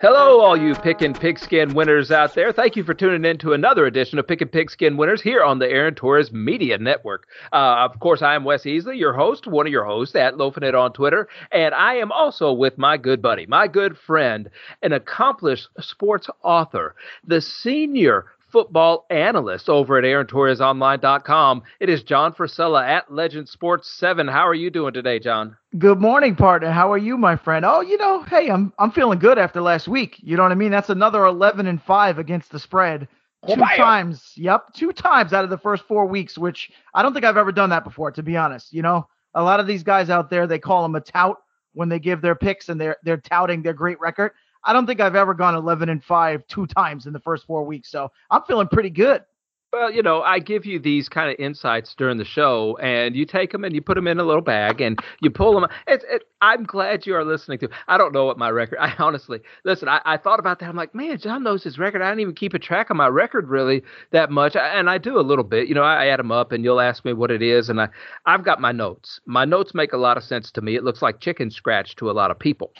Hello, all you Pickin' Pigskin winners out there. Thank you for tuning in to another edition of Pickin' Pigskin winners here on the Aaron Torres Media Network. Uh, of course, I am Wes Easley, your host, one of your hosts at Loafin' It on Twitter, and I am also with my good buddy, my good friend, an accomplished sports author, the senior football analyst over at AaronTorresOnline.com. It is John Frisella at Legend Sports 7. How are you doing today, John? Good morning, partner. How are you, my friend? Oh, you know, hey, I'm I'm feeling good after last week. You know what I mean? That's another 11 and 5 against the spread. Two oh, times. Yep, two times out of the first 4 weeks, which I don't think I've ever done that before to be honest. You know, a lot of these guys out there, they call them a tout when they give their picks and they're they're touting their great record. I don't think I've ever gone 11 and 5 two times in the first four weeks. So I'm feeling pretty good. Well, you know, I give you these kind of insights during the show, and you take them and you put them in a little bag and you pull them. It's, it, I'm glad you are listening to. I don't know what my record. I honestly listen. I, I thought about that. I'm like, man, John knows his record. I don't even keep a track of my record really that much, and I do a little bit. You know, I add them up, and you'll ask me what it is, and I I've got my notes. My notes make a lot of sense to me. It looks like chicken scratch to a lot of people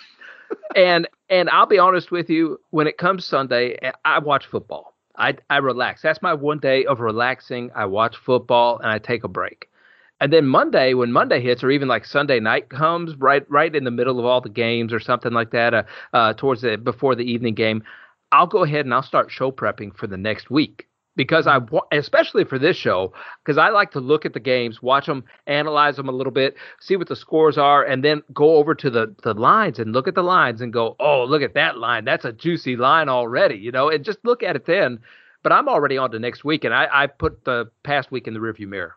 and and I'll be honest with you, when it comes Sunday, I watch football. I I relax. That's my one day of relaxing. I watch football and I take a break. And then Monday, when Monday hits, or even like Sunday night comes, right right in the middle of all the games or something like that, uh, uh, towards the before the evening game, I'll go ahead and I'll start show prepping for the next week because I especially for this show because I like to look at the games, watch them, analyze them a little bit, see what the scores are, and then go over to the the lines and look at the lines and go, oh, look at that line, that's a juicy line already, you know, and just look at it then. But I'm already on to next week, and I, I put the past week in the rearview mirror.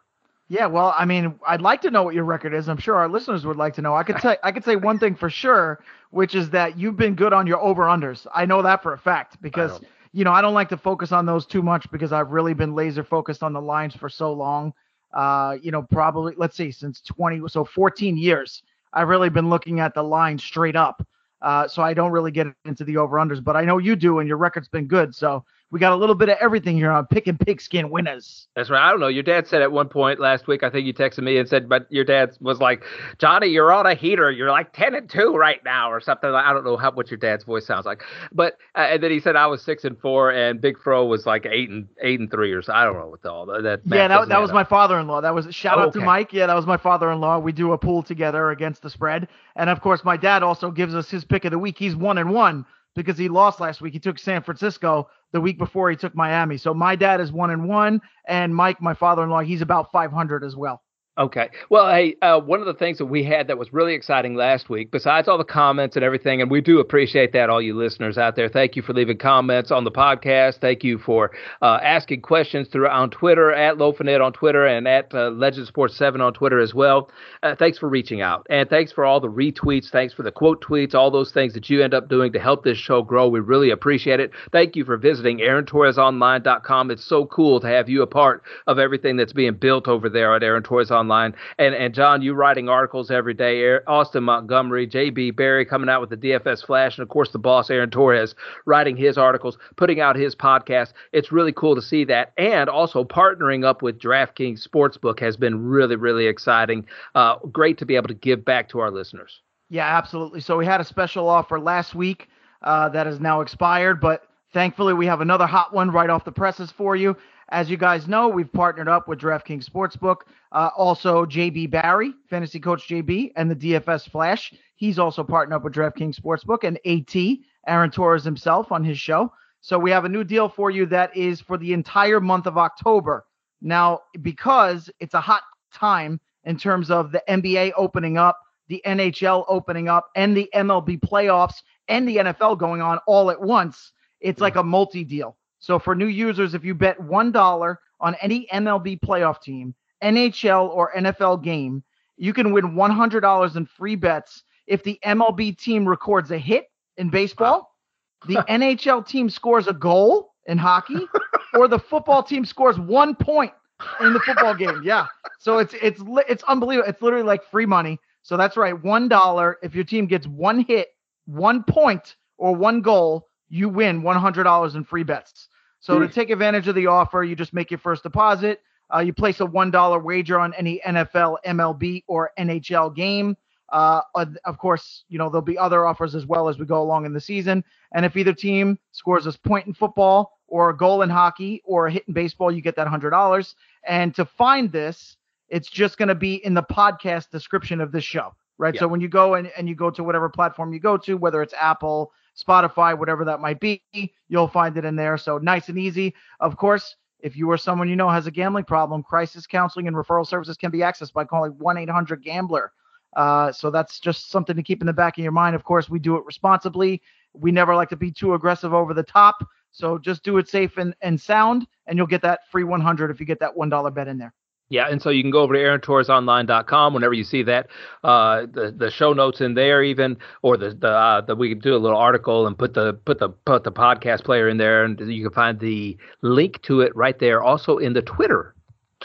Yeah, well, I mean, I'd like to know what your record is. I'm sure our listeners would like to know. I could say I could say one thing for sure, which is that you've been good on your over unders. I know that for a fact because you know, I don't like to focus on those too much because I've really been laser focused on the lines for so long. Uh, you know, probably let's see, since 20, so 14 years, I've really been looking at the line straight up. Uh, so I don't really get into the over unders, but I know you do, and your record's been good. So we got a little bit of everything here on Pickin' Pigskin Winners. That's right. I don't know. Your dad said at one point last week, I think you texted me and said, but your dad was like, Johnny, you're on a heater. You're like 10 and 2 right now or something. I don't know how what your dad's voice sounds like. But, uh, and then he said I was 6 and 4 and Big Fro was like 8 and 8 and 3 or so. I don't know what the all that. Yeah, that, that was up. my father in law. That was shout out to Mike. Yeah, that was my father in law. We do a pool together against the spread. And of course, my dad also gives us his pick of the week. He's 1 and 1 because he lost last week. He took San Francisco the week before he took Miami. So my dad is one and one, and Mike, my father-in-law, he's about 500 as well. Okay. Well, hey, uh, one of the things that we had that was really exciting last week, besides all the comments and everything, and we do appreciate that, all you listeners out there. Thank you for leaving comments on the podcast. Thank you for uh, asking questions through on Twitter at Loafinet on Twitter and at uh, Legend Sports Seven on Twitter as well. Uh, thanks for reaching out, and thanks for all the retweets. Thanks for the quote tweets, all those things that you end up doing to help this show grow. We really appreciate it. Thank you for visiting AaronTorresOnline.com. It's so cool to have you a part of everything that's being built over there at Aaron Torres Online online. And and John, you writing articles every day. Austin Montgomery, J.B. Barry coming out with the DFS Flash, and of course the boss Aaron Torres writing his articles, putting out his podcast. It's really cool to see that, and also partnering up with DraftKings Sportsbook has been really really exciting. Uh, great to be able to give back to our listeners. Yeah, absolutely. So we had a special offer last week uh, that has now expired, but thankfully we have another hot one right off the presses for you. As you guys know, we've partnered up with DraftKings Sportsbook. Uh, also, JB Barry, fantasy coach JB, and the DFS Flash. He's also partnered up with DraftKings Sportsbook and AT, Aaron Torres himself on his show. So we have a new deal for you that is for the entire month of October. Now, because it's a hot time in terms of the NBA opening up, the NHL opening up, and the MLB playoffs and the NFL going on all at once, it's like a multi deal. So for new users, if you bet $1 on any MLB playoff team, NHL or NFL game, you can win $100 in free bets if the MLB team records a hit in baseball, the NHL team scores a goal in hockey, or the football team scores one point in the football game. Yeah. So it's it's it's unbelievable. It's literally like free money. So that's right. One dollar if your team gets one hit, one point, or one goal, you win $100 in free bets. So to take advantage of the offer, you just make your first deposit. Uh, you place a one dollar wager on any NFL, MLB, or NHL game. Uh, of course, you know, there'll be other offers as well as we go along in the season. And if either team scores a point in football or a goal in hockey or a hit in baseball, you get that $100. And to find this, it's just going to be in the podcast description of this show, right? So when you go and, and you go to whatever platform you go to, whether it's Apple, Spotify, whatever that might be, you'll find it in there. So nice and easy. Of course, if you or someone you know has a gambling problem, crisis counseling and referral services can be accessed by calling 1 800 Gambler. Uh, so that's just something to keep in the back of your mind. Of course, we do it responsibly. We never like to be too aggressive over the top. So just do it safe and, and sound, and you'll get that free 100 if you get that $1 bet in there. Yeah, and so you can go over to AaronTorresOnline.com whenever you see that, uh, the the show notes in there even, or the the uh, we can do a little article and put the put the put the podcast player in there, and you can find the link to it right there. Also in the Twitter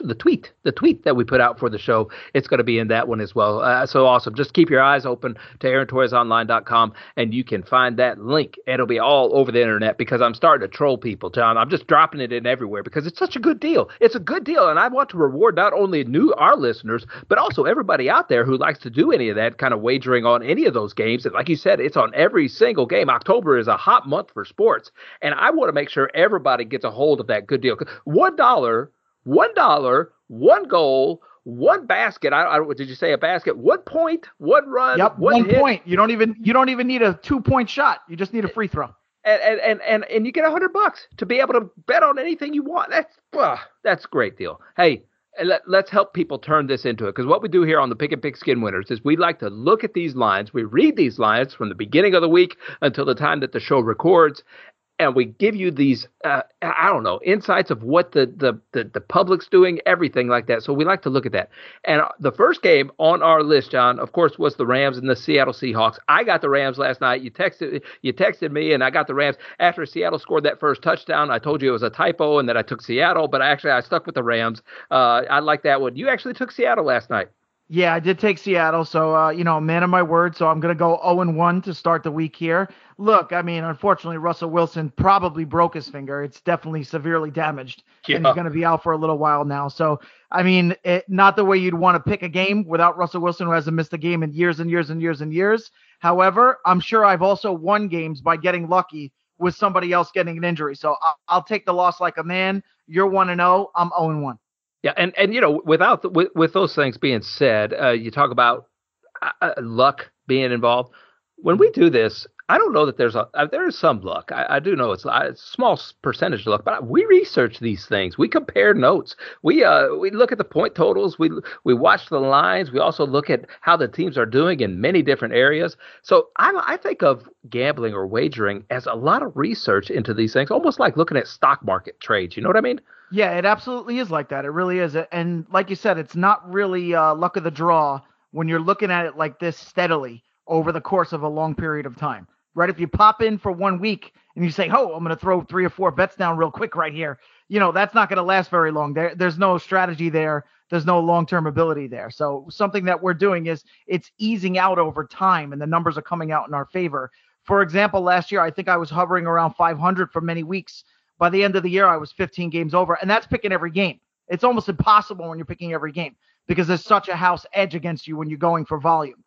the tweet, the tweet that we put out for the show. It's going to be in that one as well. Uh, so awesome. Just keep your eyes open to AaronTorresOnline.com and you can find that link. It'll be all over the internet because I'm starting to troll people, John. I'm just dropping it in everywhere because it's such a good deal. It's a good deal. And I want to reward not only new our listeners, but also everybody out there who likes to do any of that kind of wagering on any of those games. And like you said, it's on every single game. October is a hot month for sports. And I want to make sure everybody gets a hold of that good deal. One dollar one dollar, one goal, one basket. I, I, did you say a basket? One point, one run. Yep, one, one point. You don't even you don't even need a two point shot. You just need a free throw. And and and and, and you get a hundred bucks to be able to bet on anything you want. That's uh, that's a great deal. Hey. Let, let's help people turn this into it because what we do here on the Pickin' Pigskin Winners is we like to look at these lines. We read these lines from the beginning of the week until the time that the show records, and we give you these uh, I don't know insights of what the, the, the the public's doing, everything like that. So we like to look at that. And the first game on our list, John, of course, was the Rams and the Seattle Seahawks. I got the Rams last night. You texted you texted me, and I got the Rams after Seattle scored that first touchdown. I told you it was a typo and that I took Seattle, but actually I stuck with the Rams. Uh, I like that one. You actually took Seattle last night. Yeah, I did take Seattle, so uh, you know, man of my word. So I'm gonna go 0 and 1 to start the week here. Look, I mean, unfortunately, Russell Wilson probably broke his finger. It's definitely severely damaged, yeah. and he's gonna be out for a little while now. So, I mean, it, not the way you'd want to pick a game without Russell Wilson, who hasn't missed a game in years and years and years and years. However, I'm sure I've also won games by getting lucky with somebody else getting an injury. So I'll, I'll take the loss like a man. You're one and zero. Oh, I'm zero and one. Yeah, and and you know, without the, with with those things being said, uh, you talk about uh, uh luck being involved. When we do this, I don't know that there's a uh, there is some luck. I, I do know it's, a small percentage of luck, but we research these things. We compare notes. We uh we look at the point totals. We we watch the lines. We also look at how the teams are doing in many different areas. So I I think of gambling or wagering as a lot of research into these things, almost like looking at stock market trades. You know what I mean? Yeah, it absolutely is like that. It really is. And like you said, it's not really uh, luck of the draw when you're looking at it like this steadily over the course of a long period of time. Right? If you pop in for one week and you say, "Oh, I'm going to throw three or four bets down real quick right here," you know that's not going to last very long. There, there's no strategy there. There's no long-term ability there. So something that we're doing is it's easing out over time, and the numbers are coming out in our favor. For example, last year I think I was hovering around 500 for many weeks by the end of the year, I was 15 games over, and that's picking every game. It's almost impossible when you're picking every game because there's such a house edge against you when you're going for volume.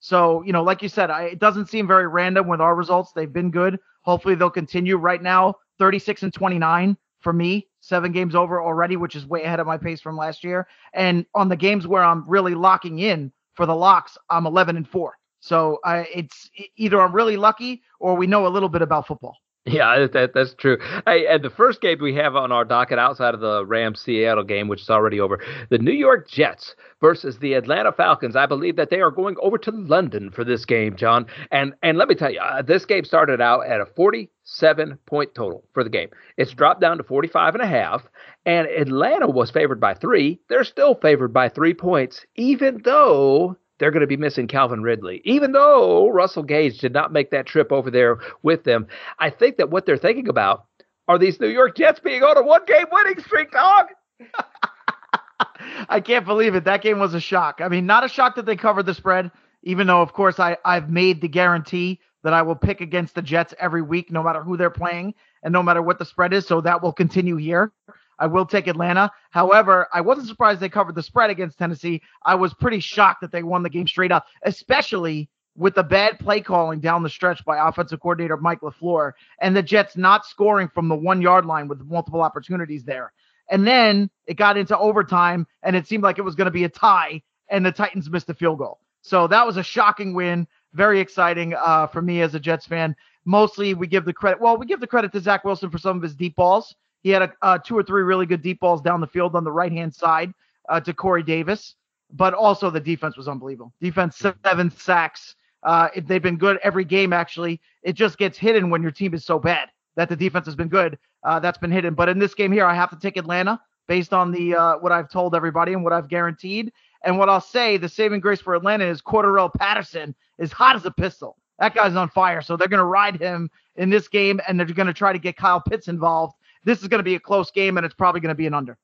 So, you know, like you said, I, it doesn't seem very random with our results. They've been good. Hopefully, they'll continue. Right now, 36 and 29 for me, seven games over already, which is way ahead of my pace from last year. And on the games where I'm really locking in for the locks, I'm 11 and four. So I, it's either I'm really lucky or we know a little bit about football. Yeah, that, that's true. Hey, and the first game we have on our docket outside of the Rams Seattle game, which is already over, the New York Jets versus the Atlanta Falcons. I believe that they are going over to London for this game, John. And and let me tell you, uh, this game started out at a 47 point total for the game. It's dropped down to 45 and a half, and Atlanta was favored by 3. They're still favored by 3 points even though they're going to be missing Calvin Ridley. Even though Russell Gage did not make that trip over there with them, I think that what they're thinking about are these New York Jets being on a one game winning streak, dog. I can't believe it. That game was a shock. I mean, not a shock that they covered the spread, even though, of course, I, I've made the guarantee that I will pick against the Jets every week, no matter who they're playing and no matter what the spread is. So that will continue here. I will take Atlanta. However, I wasn't surprised they covered the spread against Tennessee. I was pretty shocked that they won the game straight up, especially with the bad play calling down the stretch by offensive coordinator Mike LaFleur and the Jets not scoring from the one yard line with multiple opportunities there. And then it got into overtime and it seemed like it was going to be a tie and the Titans missed a field goal. So that was a shocking win. Very exciting uh, for me as a Jets fan. Mostly we give the credit. Well, we give the credit to Zach Wilson for some of his deep balls. He had a, uh, two or three really good deep balls down the field on the right hand side uh, to Corey Davis, but also the defense was unbelievable. Defense seven sacks. Uh, they've been good every game actually. It just gets hidden when your team is so bad that the defense has been good. Uh, that's been hidden. But in this game here, I have to take Atlanta based on the uh, what I've told everybody and what I've guaranteed. And what I'll say, the saving grace for Atlanta is Cordarrelle Patterson is hot as a pistol. That guy's on fire. So they're going to ride him in this game, and they're going to try to get Kyle Pitts involved. This is going to be a close game, and it's probably going to be an under.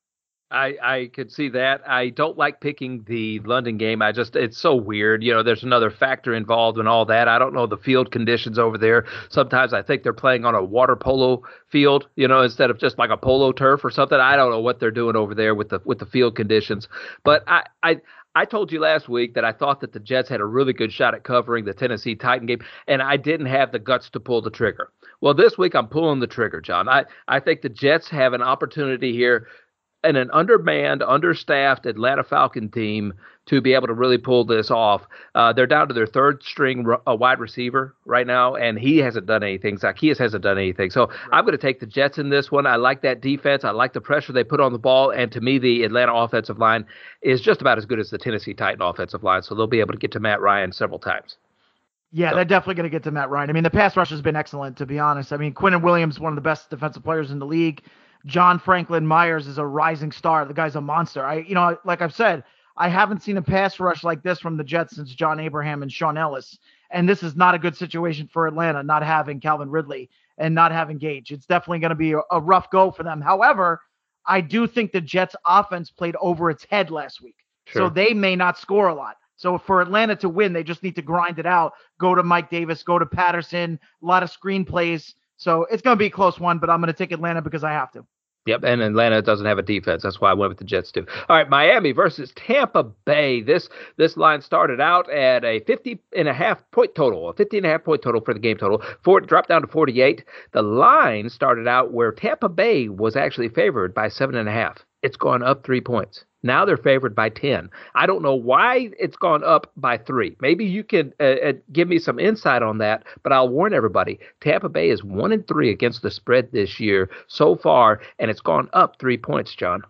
I, I could see that. I don't like picking the London game. I just it's so weird. You know, there's another factor involved in all that. I don't know the field conditions over there. Sometimes I think they're playing on a water polo field, you know, instead of just like a polo turf or something. I don't know what they're doing over there with the with the field conditions. But I I I told you last week that I thought that the Jets had a really good shot at covering the Tennessee Titan game, and I didn't have the guts to pull the trigger. Well, this week I'm pulling the trigger, John. I, I think the Jets have an opportunity here and an undermanned, understaffed Atlanta Falcon team to be able to really pull this off. Uh, they're down to their third string uh, wide receiver right now, and he hasn't done anything. Zaccheaus hasn't done anything. So right. I'm going to take the Jets in this one. I like that defense. I like the pressure they put on the ball. And to me, the Atlanta offensive line is just about as good as the Tennessee Titan offensive line. So they'll be able to get to Matt Ryan several times. Yeah, so. they're definitely going to get to Matt Ryan. I mean, the pass rush has been excellent, to be honest. I mean, Quinnen Williams, one of the best defensive players in the league. John Franklin Myers is a rising star. The guy's a monster. I, you know, like I've said, I haven't seen a pass rush like this from the Jets since John Abraham and Shaun Ellis. And this is not a good situation for Atlanta, not having Calvin Ridley and not having Gage. It's definitely going to be a, a rough go for them. However, I do think the Jets offense played over its head last week. Sure. So they may not score a lot. So for Atlanta to win, they just need to grind it out. Go to Mike Davis, go to Patterson, a lot of screen plays. So it's going to be a close one, but I'm going to take Atlanta because I have to. Yep, and Atlanta doesn't have a defense. That's why I went with the Jets too. All right, Miami versus Tampa Bay. This this line started out at a 50 and a half point total, a 50 and a half point total for the game total. For it dropped down to 48. The line started out where Tampa Bay was actually favored by seven and a half. It's gone up three points. Now they're favored by 10. I don't know why it's gone up by three. Maybe you can uh, uh, give me some insight on that, but I'll warn everybody Tampa Bay is one and three against the spread this year so far, and it's gone up three points, John.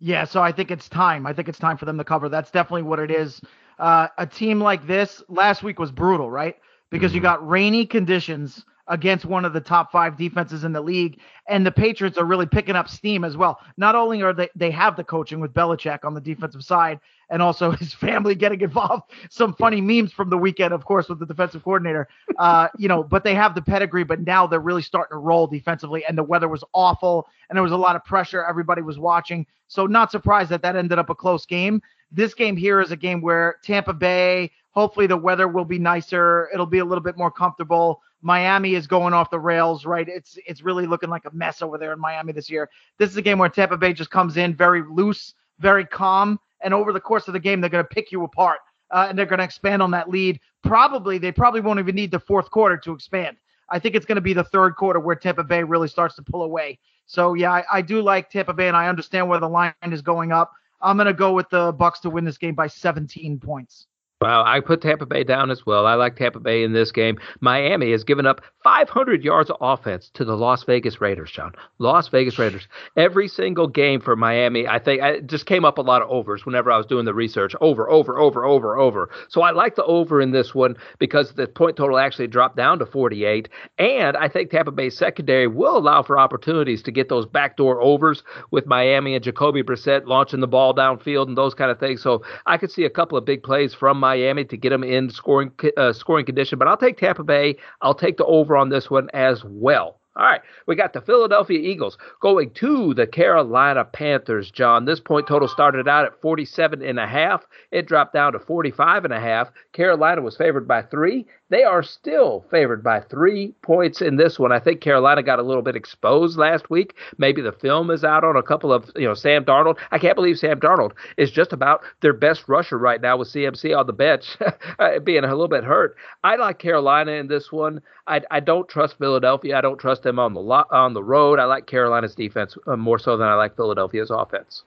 Yeah, so I think it's time. I think it's time for them to cover. That's definitely what it is. Uh, a team like this last week was brutal, right? Because mm-hmm. you got rainy conditions against one of the top five defenses in the league. And the Patriots are really picking up steam as well. Not only are they they have the coaching with Belichick on the defensive side, and also his family getting involved. Some funny memes from the weekend, of course, with the defensive coordinator. Uh, you know, but they have the pedigree. But now they're really starting to roll defensively, and the weather was awful, and there was a lot of pressure. Everybody was watching, so not surprised that that ended up a close game. This game here is a game where Tampa Bay. Hopefully, the weather will be nicer. It'll be a little bit more comfortable. Miami is going off the rails, right? It's it's really looking like a mess over there in Miami this year. This is a game where Tampa Bay just comes in very loose, very calm, and over the course of the game, they're going to pick you apart uh, and they're going to expand on that lead. Probably they probably won't even need the fourth quarter to expand. I think it's going to be the third quarter where Tampa Bay really starts to pull away. So yeah, I, I do like Tampa Bay, and I understand where the line is going up. I'm going to go with the Bucks to win this game by 17 points. Wow, I put Tampa Bay down as well. I like Tampa Bay in this game. Miami has given up 500 yards of offense to the Las Vegas Raiders, John. Las Vegas Raiders. Every single game for Miami, I think I just came up a lot of overs whenever I was doing the research. Over, over, over, over, over. So I like the over in this one because the point total actually dropped down to 48. And I think Tampa Bay's secondary will allow for opportunities to get those backdoor overs with Miami and Jacoby Brissett launching the ball downfield and those kind of things. So I could see a couple of big plays from to get them in scoring uh, scoring condition. But I'll take Tampa Bay. I'll take the over on this one as well. All right, we got the Philadelphia Eagles going to the Carolina Panthers, John. This point total started out at 47 and a half. It dropped down to 45 and a half. Carolina was favored by 3. They are still favored by 3 points in this one. I think Carolina got a little bit exposed last week. Maybe the film is out on a couple of, you know, Sam Darnold. I can't believe Sam Darnold is just about their best rusher right now with CMC on the bench being a little bit hurt. I like Carolina in this one. I, I don't trust Philadelphia. I don't trust them on the lo- on the road. I like Carolina's defense uh, more so than I like Philadelphia's offense.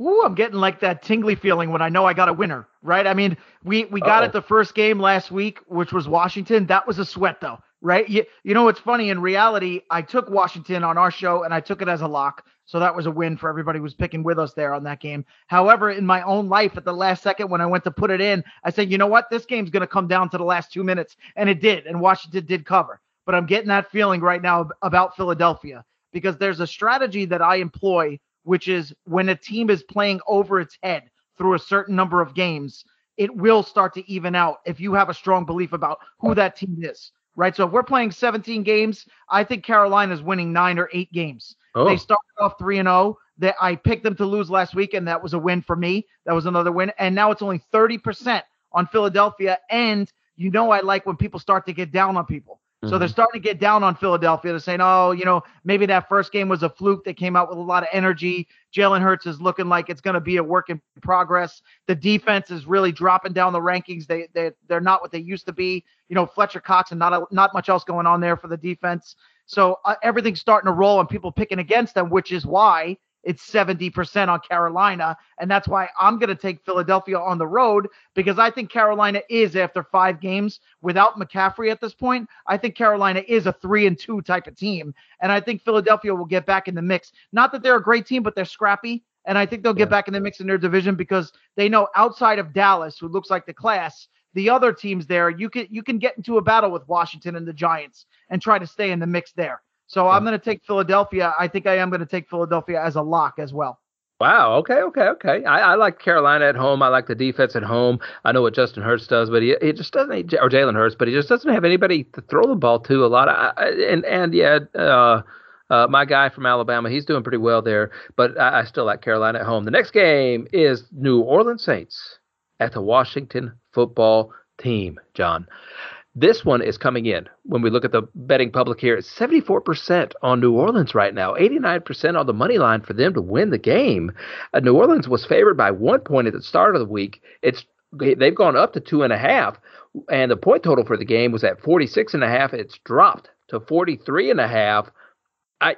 Ooh, I'm getting like that tingly feeling when I know I got a winner, right? I mean, we we got Uh-oh. it the first game last week, which was Washington. That was a sweat though, right? You, you know what's funny? In reality, I took Washington on our show and I took it as a lock. So that was a win for everybody who was picking with us there on that game. However, in my own life, at the last second when I went to put it in, I said, you know what? This game's going to come down to the last two minutes. And it did. And Washington did cover. But I'm getting that feeling right now about Philadelphia because there's a strategy that I employ, which is when a team is playing over its head through a certain number of games, it will start to even out if you have a strong belief about who that team is right? So if we're playing 17 games, I think Carolina's winning nine or eight games. Oh. They started off three and zero. Oh. That I picked them to lose last week, and that was a win for me. That was another win, and now it's only 30 percent on Philadelphia. And you know, I like when people start to get down on people. So they're mm-hmm. starting to get down on Philadelphia. They're saying, oh, you know, maybe that first game was a fluke. They came out with a lot of energy. Jalen Hurts is looking like it's going to be a work in progress. The defense is really dropping down the rankings. They they they're not what they used to be. You know, Fletcher Cox and not a, not much else going on there for the defense. So uh, everything's starting to roll and people picking against them, which is why it's 70% on Carolina. And that's why I'm going to take Philadelphia on the road because I think Carolina is, after five games without McCaffrey at this point, I think Carolina is a three and two type of team. And I think Philadelphia will get back in the mix. Not that they're a great team, but they're scrappy. And I think they'll get yeah. back in the mix in their division because they know outside of Dallas, who looks like the class, the other teams there, you can you can get into a battle with Washington and the Giants and try to stay in the mix there. So I'm going to take Philadelphia. I think I am going to take Philadelphia as a lock as well. Wow. Okay. Okay. Okay. I, I, like Carolina at home. I like the defense at home. I know what Justin Hurts does, but he, he just doesn't, or Jalen Hurts, but he just doesn't have anybody to throw the ball to a lot. Of, and and yeah, uh, uh, my guy from Alabama, he's doing pretty well there. But I, I still like Carolina at home. The next game is New Orleans Saints at the Washington Football Team. John. This one is coming in when we look at the betting public here. It's 74% on New Orleans right now, 89% on the money line for them to win the game. Uh, New Orleans was favored by one point at the start of the week. It's they've gone up to two and a half, and the point total for the game was at 46 and a half. It's dropped to 43 and a half. I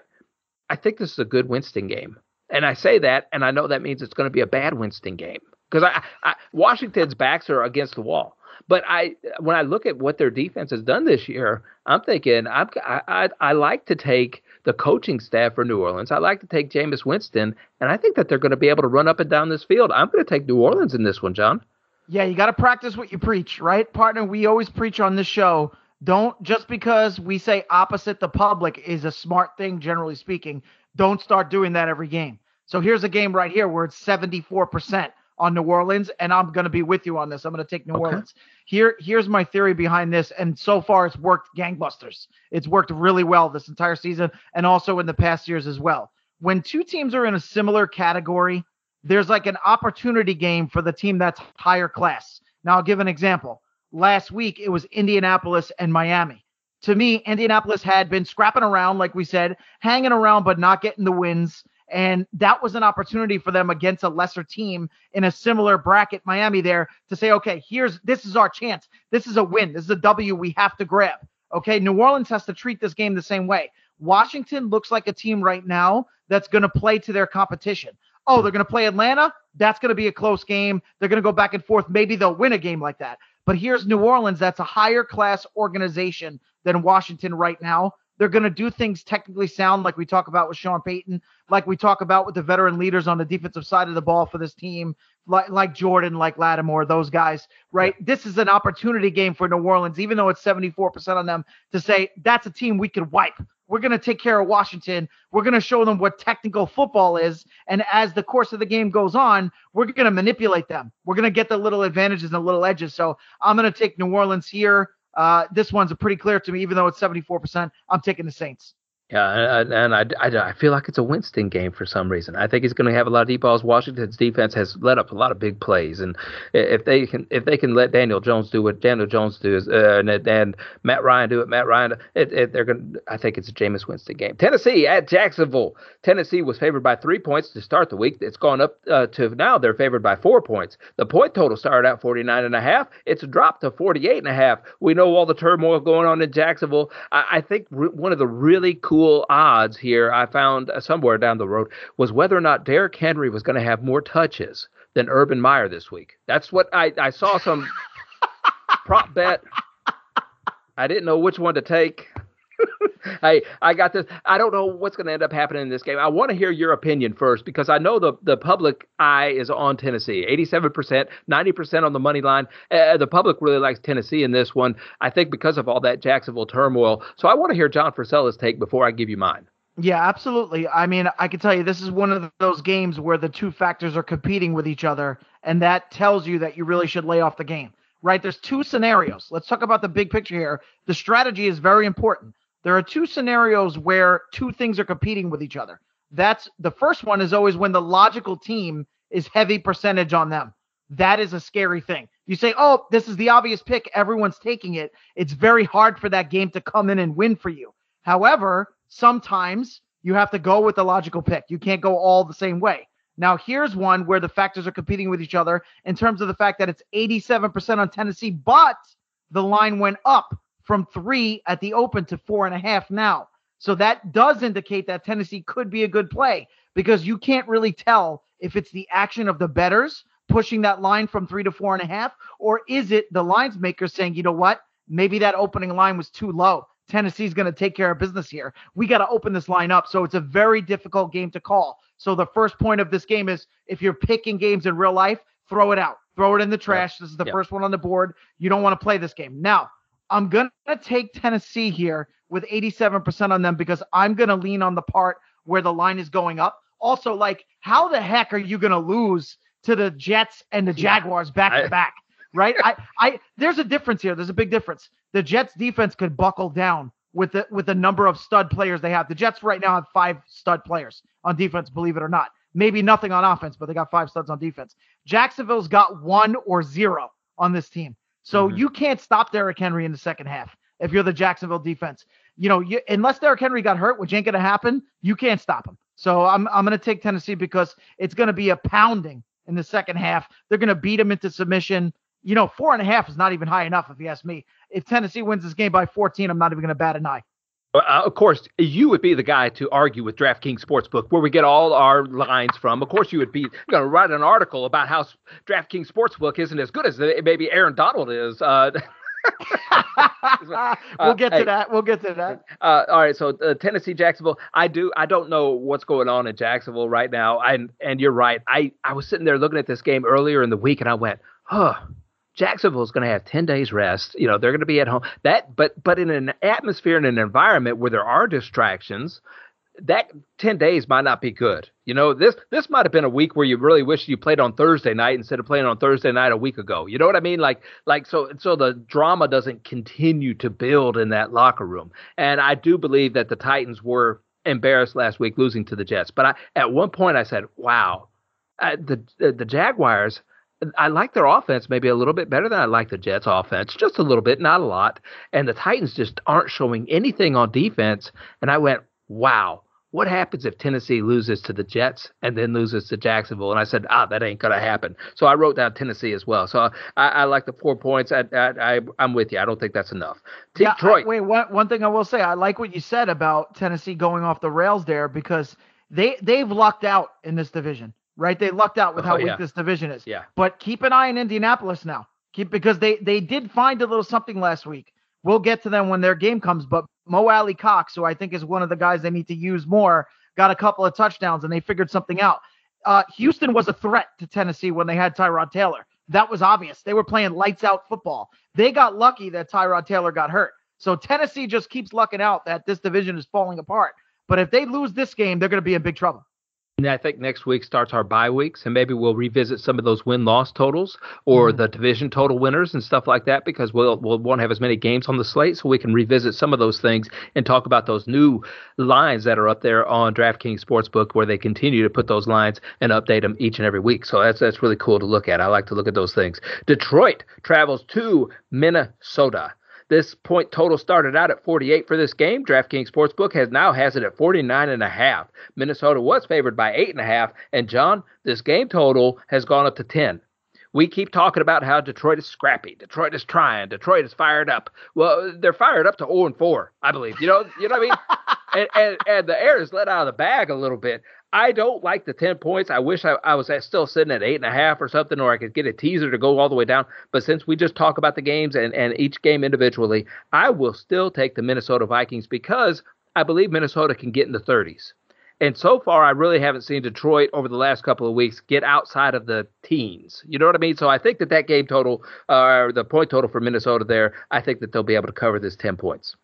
I think this is a good Winston game, and I say that, and I know that means it's going to be a bad Winston game because I, I Washington's backs are against the wall. But I, when I look at what their defense has done this year, I'm thinking I'm, I, I, I like to take the coaching staff for New Orleans. I like to take Jameis Winston, and I think that they're going to be able to run up and down this field. I'm going to take New Orleans in this one, John. Yeah, you got to practice what you preach, right, partner? We always preach on this show. Don't just because we say opposite the public is a smart thing, generally speaking. Don't start doing that every game. So here's a game right here where it's 74 percent on New Orleans, and I'm going to be with you on this. I'm going to take New okay. Orleans. Here, here's my theory behind this, and so far it's worked gangbusters. It's worked really well this entire season, and also in the past years as well. When two teams are in a similar category, there's like an opportunity game for the team that's higher class. Now, I'll give an example. Last week, it was Indianapolis and Miami. To me, Indianapolis had been scrapping around, like we said, hanging around, but not getting the wins. And that was an opportunity for them against a lesser team in a similar bracket, Miami, there to say, okay, here's this is our chance. This is a win. This is a W we have to grab. Okay. New Orleans has to treat this game the same way. Washington looks like a team right now that's going to play to their competition. Oh, they're going to play Atlanta. That's going to be a close game. They're going to go back and forth. Maybe they'll win a game like that. But here's New Orleans. That's a higher class organization than Washington right now. They're going to do things technically sound, like we talk about with Sean Payton, like we talk about with the veteran leaders on the defensive side of the ball for this team, like like Jordan, like Lattimore, those guys, right? Yeah. This is an opportunity game for New Orleans, even though it's 74% on them, to say that's a team we could wipe. We're going to take care of Washington. We're going to show them what technical football is. And as the course of the game goes on, we're going to manipulate them. We're going to get the little advantages and the little edges. So I'm going to take New Orleans here. Uh, this one's pretty clear to me, even though it's 74%. I'm taking the Saints. Yeah, and, I, I, I, feel like it's a Winston game for some reason. I think he's going to have a lot of deep balls. Washington's defense has let up a lot of big plays, and if they can if they can let Daniel Jones do what Daniel Jones does, uh, and, and Matt Ryan do what Matt Ryan, it, it, they're going. I think it's a Jameis Winston game. Tennessee at Jacksonville. Tennessee was favored by three points to start the week. It's gone up uh, to now they're favored by four points. The point total started out 49 and a half. It's dropped to 48 and a half. We know all the turmoil going on in Jacksonville. I, I think re- one of the really cool cool odds here I found uh, somewhere down the road was whether or not Derrick Henry was going to have more touches than Urban Meyer this week. That's what I, I saw some prop bet. I didn't know which one to take. hey, I got this. I don't know what's going to end up happening in this game. I want to hear your opinion first because I know the, the public eye is on Tennessee. 87%, 90% on the money line. Uh, the public really likes Tennessee in this one, I think, because of all that Jacksonville turmoil. So I want to hear John Frisella's take before I give you mine. Yeah, absolutely. I mean, I can tell you this is one of those games where the two factors are competing with each other, and that tells you that you really should lay off the game right? There's two scenarios. Let's talk about the big picture here. The strategy is very important there are two scenarios where two things are competing with each other. That's the first one is always when the logical team is heavy percentage on them. That is a scary thing. You say, oh, this is the obvious pick. Everyone's taking it. It's very hard for that game to come in and win for you. However, sometimes you have to go with the logical pick. You can't go all the same way. Now, here's one where the factors are competing with each other in terms of the fact that it's 87% on Tennessee, but the line went up from three at the open to four and a half now. So that does indicate that Tennessee could be a good play because you can't really tell if it's the action of the bettors pushing that line from three to four and a half, or is it the lines maker saying, you know what, maybe that opening line was too low. Tennessee's going to take care of business here. We got to open this line up. So it's a very difficult game to call. So the first point of this game is if you're picking games in real life, throw it out, throw it in the trash. This is the first one on the board. You don't want to play this game. Now, I'm going to take Tennessee here with 87% on them because I'm going to lean on the part where the line is going up. Also, like, how the heck are you going to lose to the Jets and the Jaguars back to back? Right? I, I, there's a difference here. There's a big difference. The Jets defense could buckle down with the with the number of stud players they have. The Jets right now have five stud players on defense, believe it or not. Maybe nothing on offense, but they got five studs on defense. Jacksonville's got one or zero on this team. So mm-hmm. you can't stop Derrick Henry in the second half if you're the Jacksonville defense. You know, you, unless Derrick Henry got hurt, which ain't going to happen, you can't stop him. So I'm I'm going to take Tennessee because it's going to be a pounding in the second half. They're going to beat him into submission. You know, four and a half is not even high enough if you ask me. If Tennessee wins this game by 14, I'm not even going to bat an eye. Uh, of course, you would be the guy to argue with DraftKings Sportsbook, where we get all our lines from. Of course, you would be going to write an article about how DraftKings Sportsbook isn't as good as maybe Aaron Donald is. Uh, we'll get to that. We'll get to that. Uh, all right. So uh, Tennessee, Jacksonville. I do. I don't know what's going on in Jacksonville right now. And and you're right. I I was sitting there looking at this game earlier in the week, and I went, huh Jacksonville is going to have 10 days rest. You know, they're going to be at home. That but but in an atmosphere and an environment where there are distractions, that 10 days might not be good. You know, this this might have been a week where you really wish you played on Thursday night instead of playing on Thursday night a week ago. You know what I mean? Like like so so the drama doesn't continue to build in that locker room. And I do believe that the Titans were embarrassed last week losing to the Jets. But I, at one point I said, "Wow, uh, the the Jaguars I like their offense maybe a little bit better than I like the Jets offense, just a little bit, not a lot. And the Titans just aren't showing anything on defense. And I went, wow, what happens if Tennessee loses to the Jets and then loses to Jacksonville? And I said, ah, that ain't gonna happen. So I wrote down Tennessee as well. So I, I like the four points. I, I, I am with you. I don't think that's enough. Yeah, Detroit. I, wait, one one thing I will say, I like what you said about Tennessee going off the rails there because they they've lucked out in this division right? They lucked out with how oh, yeah. weak this division is. Yeah. But keep an eye on Indianapolis now. Keep because they they did find a little something last week. We'll get to them when their game comes. But Mo Alie-Cox, who I think is one of the guys they need to use more, got a couple of touchdowns and they figured something out. Uh, Houston was a threat to Tennessee when they had Tyrod Taylor. That was obvious. They were playing lights out football. They got lucky that Tyrod Taylor got hurt. So Tennessee just keeps lucking out that this division is falling apart. But if they lose this game, they're going to be in big trouble. And I think next week starts our bye weeks, and maybe we'll revisit some of those win loss totals or mm-hmm. the division total winners and stuff like that because we'll we'll won't have as many games on the slate, so we can revisit some of those things and talk about those new lines that are up there on DraftKings Sportsbook, where they continue to put those lines and update them each and every week. So that's that's really cool to look at. I like to look at those things. Detroit travels to Minnesota. This point total started out at 48 for this game. DraftKings Sportsbook has now has it at 49 and a half. Minnesota was favored by eight and a half, and John, this game total has gone up to 10. We keep talking about how Detroit is scrappy. Detroit is trying. Detroit is fired up. Well, they're fired up to 0 and 4, I believe. You know, you know what I mean? and, and, and the air is let out of the bag a little bit. I don't like the 10 points. I wish I, I was still sitting at eight and a half or something, or I could get a teaser to go all the way down. But since we just talk about the games and, and each game individually, I will still take the Minnesota Vikings because I believe Minnesota can get in the 30s. And so far, I really haven't seen Detroit over the last couple of weeks get outside of the teens. You know what I mean? So I think that that game total, or uh, the point total for Minnesota there, I think that they'll be able to cover this 10 points.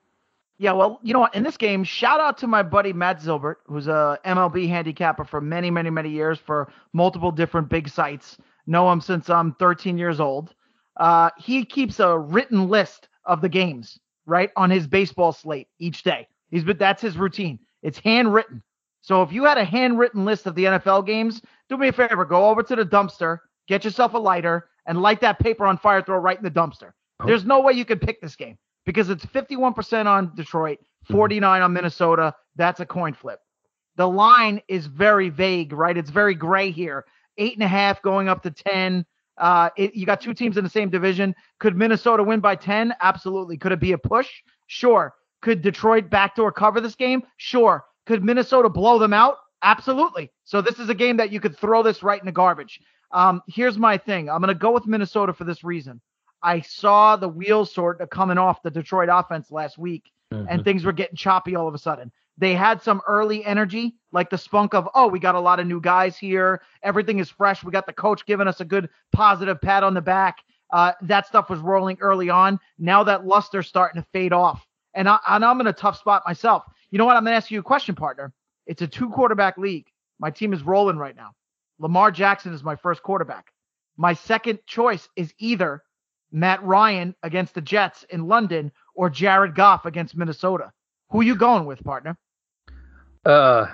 Yeah, well, you know what? In this game, shout out to my buddy Matt Zilbert, who's a MLB handicapper for many, many, many years for multiple different big sites. Know him since I'm 13 years old. Uh, he keeps a written list of the games right on his baseball slate each day. He's but that's his routine. It's handwritten. So if you had a handwritten list of the NFL games, do me a favor, go over to the dumpster, get yourself a lighter, and light that paper on fire, throw it right in the dumpster. Oh. There's no way you could pick this game because it's 51% on Detroit, mm-hmm. 49 on Minnesota. That's a coin flip. The line is very vague, right? It's very gray here. Eight and a half going up to 10. Uh, it, you got two teams in the same division. Could Minnesota win by 10? Absolutely. Could it be a push? Sure. Could Detroit backdoor cover this game? Sure. Could Minnesota blow them out? Absolutely. So this is a game that you could throw this right in the garbage. Um, here's my thing. I'm going to go with Minnesota for this reason. I saw the wheels sort of coming off the Detroit offense last week, mm-hmm. and things were getting choppy all of a sudden. They had some early energy, like the spunk of, oh, we got a lot of new guys here. Everything is fresh. We got the coach giving us a good positive pat on the back. Uh, that stuff was rolling early on. Now that luster's starting to fade off. And, I, and I'm in a tough spot myself. You know what? I'm going to ask you a question, partner. It's a two quarterback league. My team is rolling right now. Lamar Jackson is my first quarterback. My second choice is either Matt Ryan against the Jets in London or Jared Goff against Minnesota? Who you going with, partner? Uh,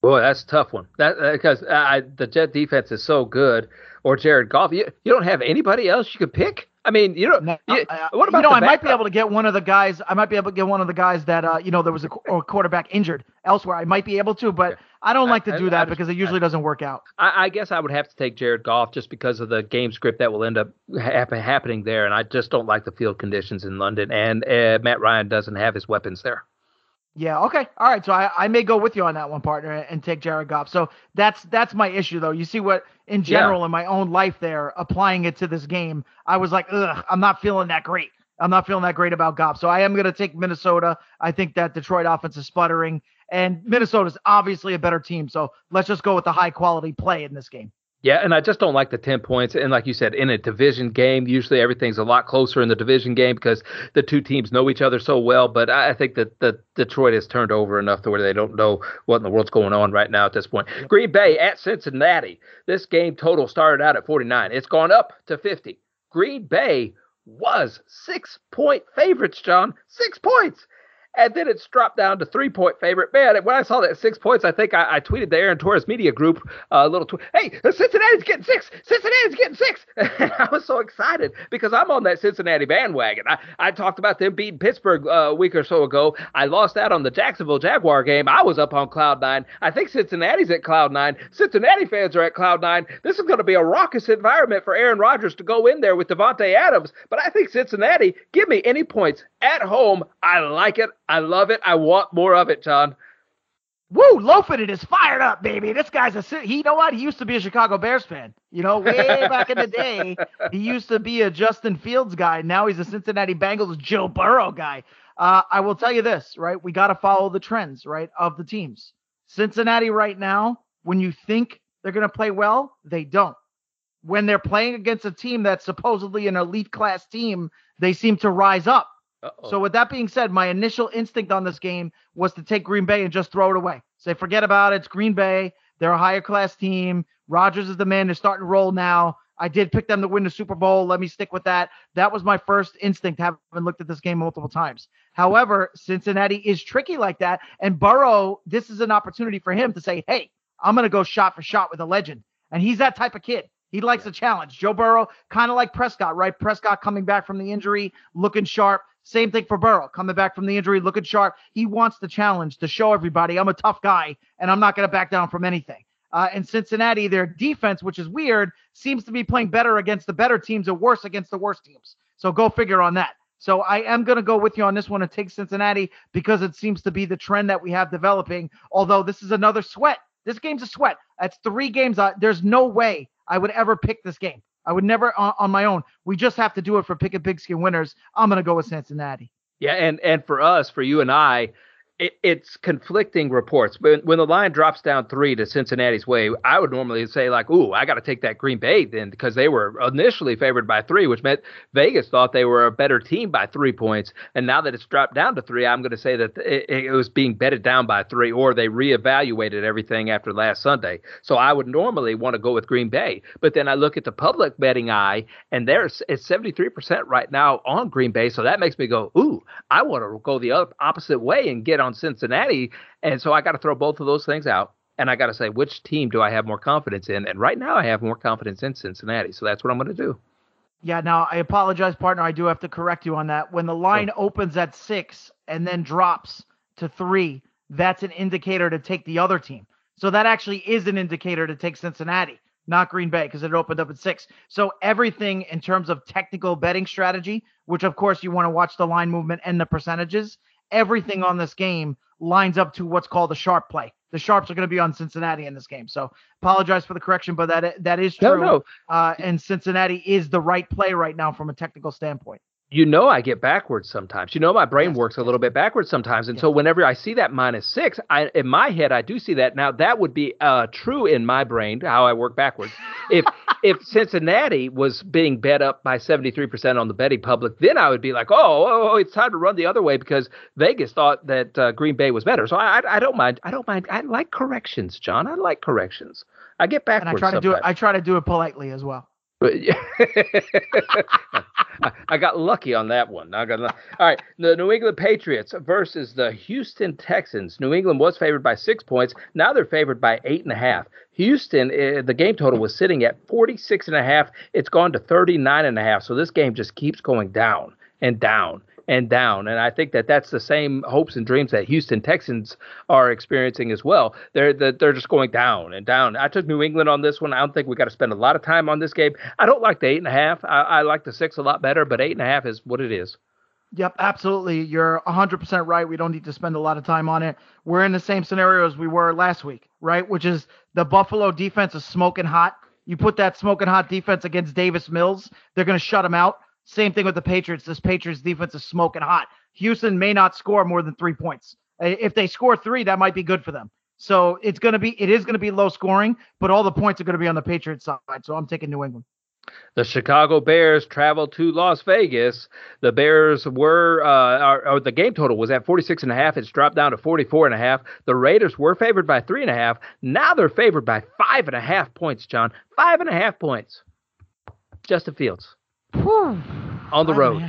boy, that's a tough one. That because uh, the Jet defense is so good. Or Jared Goff. You, you don't have anybody else you could pick. I mean, you know, no, you, what about you know? I might be able to get one of the guys. I might be able to get one of the guys that uh, you know, there was a, a quarterback injured elsewhere. I might be able to, but I don't like to do that because it usually doesn't work out. I, I, guess I would have to take Jared Goff just because of the game script that will end up happen, happening there, and I just don't like the field conditions in London. And uh, Matt Ryan doesn't have his weapons there. Yeah. Okay. All right. So I, I may go with you on that one, partner, and take Jared Goff. So that's that's my issue, though. You see what in general yeah. in my own life there, applying it to this game, I was like, ugh, I'm not feeling that great. I'm not feeling that great about Goff. So I am going to take Minnesota. I think that Detroit offense is sputtering, and Minnesota's obviously a better team. So let's just go with the high quality play in this game. Yeah, and I just don't like the 10 points. And like you said, in a division game, usually everything's a lot closer in the division game because the two teams know each other so well. But I think that the Detroit has turned over enough to where they don't know what in the world's going on right now at this point. Green Bay at Cincinnati. This game total started out at 49. It's gone up to 50. Green Bay was six point favorites, John. Six points and then it's dropped down to three point favorite. Man, when I saw that six points, I think I, I tweeted the Aaron Torres media group uh, a uh, little tweet. Hey, Cincinnati's getting six. Cincinnati's getting six. And I was so excited because I'm on that Cincinnati bandwagon. I, I talked about them beating Pittsburgh uh, a week or so ago. I lost out on the Jacksonville Jaguar game. I was up on cloud nine. I think Cincinnati's at cloud nine. Cincinnati fans are at cloud nine. This is going to be a raucous environment for Aaron Rodgers to go in there with Davante Adams. But I think Cincinnati, give me any points at home. I like it. I love it. I want more of it, John. Woo, loafing it is fired up, baby. This guy's a he. You know what? He used to be a Chicago Bears fan. You know, way back in the day, he used to be a Justin Fields guy. Now he's a Cincinnati Bengals Joe Burrow guy. Uh, I will tell you this, right? We got to follow the trends, right, of the teams. Cincinnati right now, when you think they're going to play well, they don't. When they're playing against a team that's supposedly an elite class team, they seem to rise up. Uh-oh. So with that being said, my initial instinct on this game was to take Green Bay and just throw it away. Say, forget about it. It's Green Bay. They're a higher class team. Rodgers is the man. They're starting to roll now. I did pick them to win the Super Bowl. Let me stick with that. That was my first instinct, having looked at this game multiple times. However, Cincinnati is tricky like that. And Burrow, this is an opportunity for him to say, hey, I'm going to go shot for shot with a legend. And he's that type of kid. He likes a challenge. Joe Burrow, kind of like Prescott, right? Prescott coming back from the injury, looking sharp. Same thing for Burrow, coming back from the injury, looking sharp. He wants the challenge to show everybody I'm a tough guy and I'm not going to back down from anything. Uh, and Cincinnati, their defense, which is weird, seems to be playing better against the better teams and worse against the worst teams. So go figure on that. So I am going to go with you on this one and take Cincinnati because it seems to be the trend that we have developing. Although this is another sweat. This game's a sweat. That's three games. Uh, there's no way I would ever pick this game. I would never on, on my own. We just have to do it for Pickin' Pigskin winners. I'm to go with Cincinnati. Yeah, and and for us, for you and I, it, it's conflicting reports. When when the line drops down three to Cincinnati's way, I would normally say like, "Ooh, I got to take that Green Bay then," because they were initially favored by three, which meant Vegas thought they were a better team by three points. And now that it's dropped down to three, I'm going to say that it, it was being betted down by three, or they reevaluated everything after last Sunday. So I would normally want to go with Green Bay, but then I look at the public betting eye, and there's it's 73% right now on Green Bay. So that makes me go, "Ooh, I want to go the opposite way and get on." Cincinnati. And so I got to throw both of those things out. And I got to say, which team do I have more confidence in? And right now, I have more confidence in Cincinnati. So that's what I'm going to do. Yeah, now I apologize, partner. I do have to correct you on that. When the line oh. opens at six and then drops to three, that's an indicator to take the other team. So that actually is an indicator to take Cincinnati, not Green Bay, because it opened up at six. So everything in terms of technical betting strategy, which of course you want to watch the line movement and the percentages, everything on this game lines up to what's called a sharp play. The sharps are going to be on Cincinnati in this game. So apologize for the correction, but that that is true. No, no. Uh, and Cincinnati is the right play right now from a technical standpoint you know I get backwards sometimes. You know my brain works a little bit backwards sometimes, and yes. so whenever I see that minus six, I in my head I do see that. Now that would be uh, true in my brain how I work backwards. if if Cincinnati was being bet up by seventy three percent on the betting public, then I would be like, oh, oh, oh, it's time to run the other way because Vegas thought that uh, Green Bay was better. So I, I, I don't mind. I don't mind. I like corrections, John. I like corrections. I get backwards. And I try to sometimes. do it. I try to do it politely as well. But yeah. I got lucky on that one. I got all right. The New England Patriots versus the Houston Texans. New England was favored by six points. Now they're favored by eight and a half. Houston, uh, the game total was sitting at 46 and a half. It's gone to 39 and a half. So this game just keeps going down and down and down. And I think that that's the same hopes and dreams that Houston Texans are experiencing as well. They're they're just going down and down. I took New England on this one. I don't think we got to spend a lot of time on this game. I don't like the eight and a half. I, I like the six a lot better, but eight and a half is what it is. Yep, absolutely. You're 100% right. We don't need to spend a lot of time on it. We're in the same scenario as we were last week, right? Which is the Buffalo defense is smoking hot. You put that smoking hot defense against Davis Mills, they're going to shut him out. Same thing with the Patriots. This Patriots defense is smoking hot. Houston may not score more than three points. If they score three, that might be good for them. So it's going to be, it is going to be low scoring, but all the points are going to be on the Patriots side. So I'm taking New England. The Chicago Bears traveled to Las Vegas. The Bears were, uh, or, or, the game total was at 46 and a half. It's dropped down to 44 and a half. The Raiders were favored by three and a half. Now they're favored by five and a half points, John. Five and a half points. Justin Fields. Whew. On the road.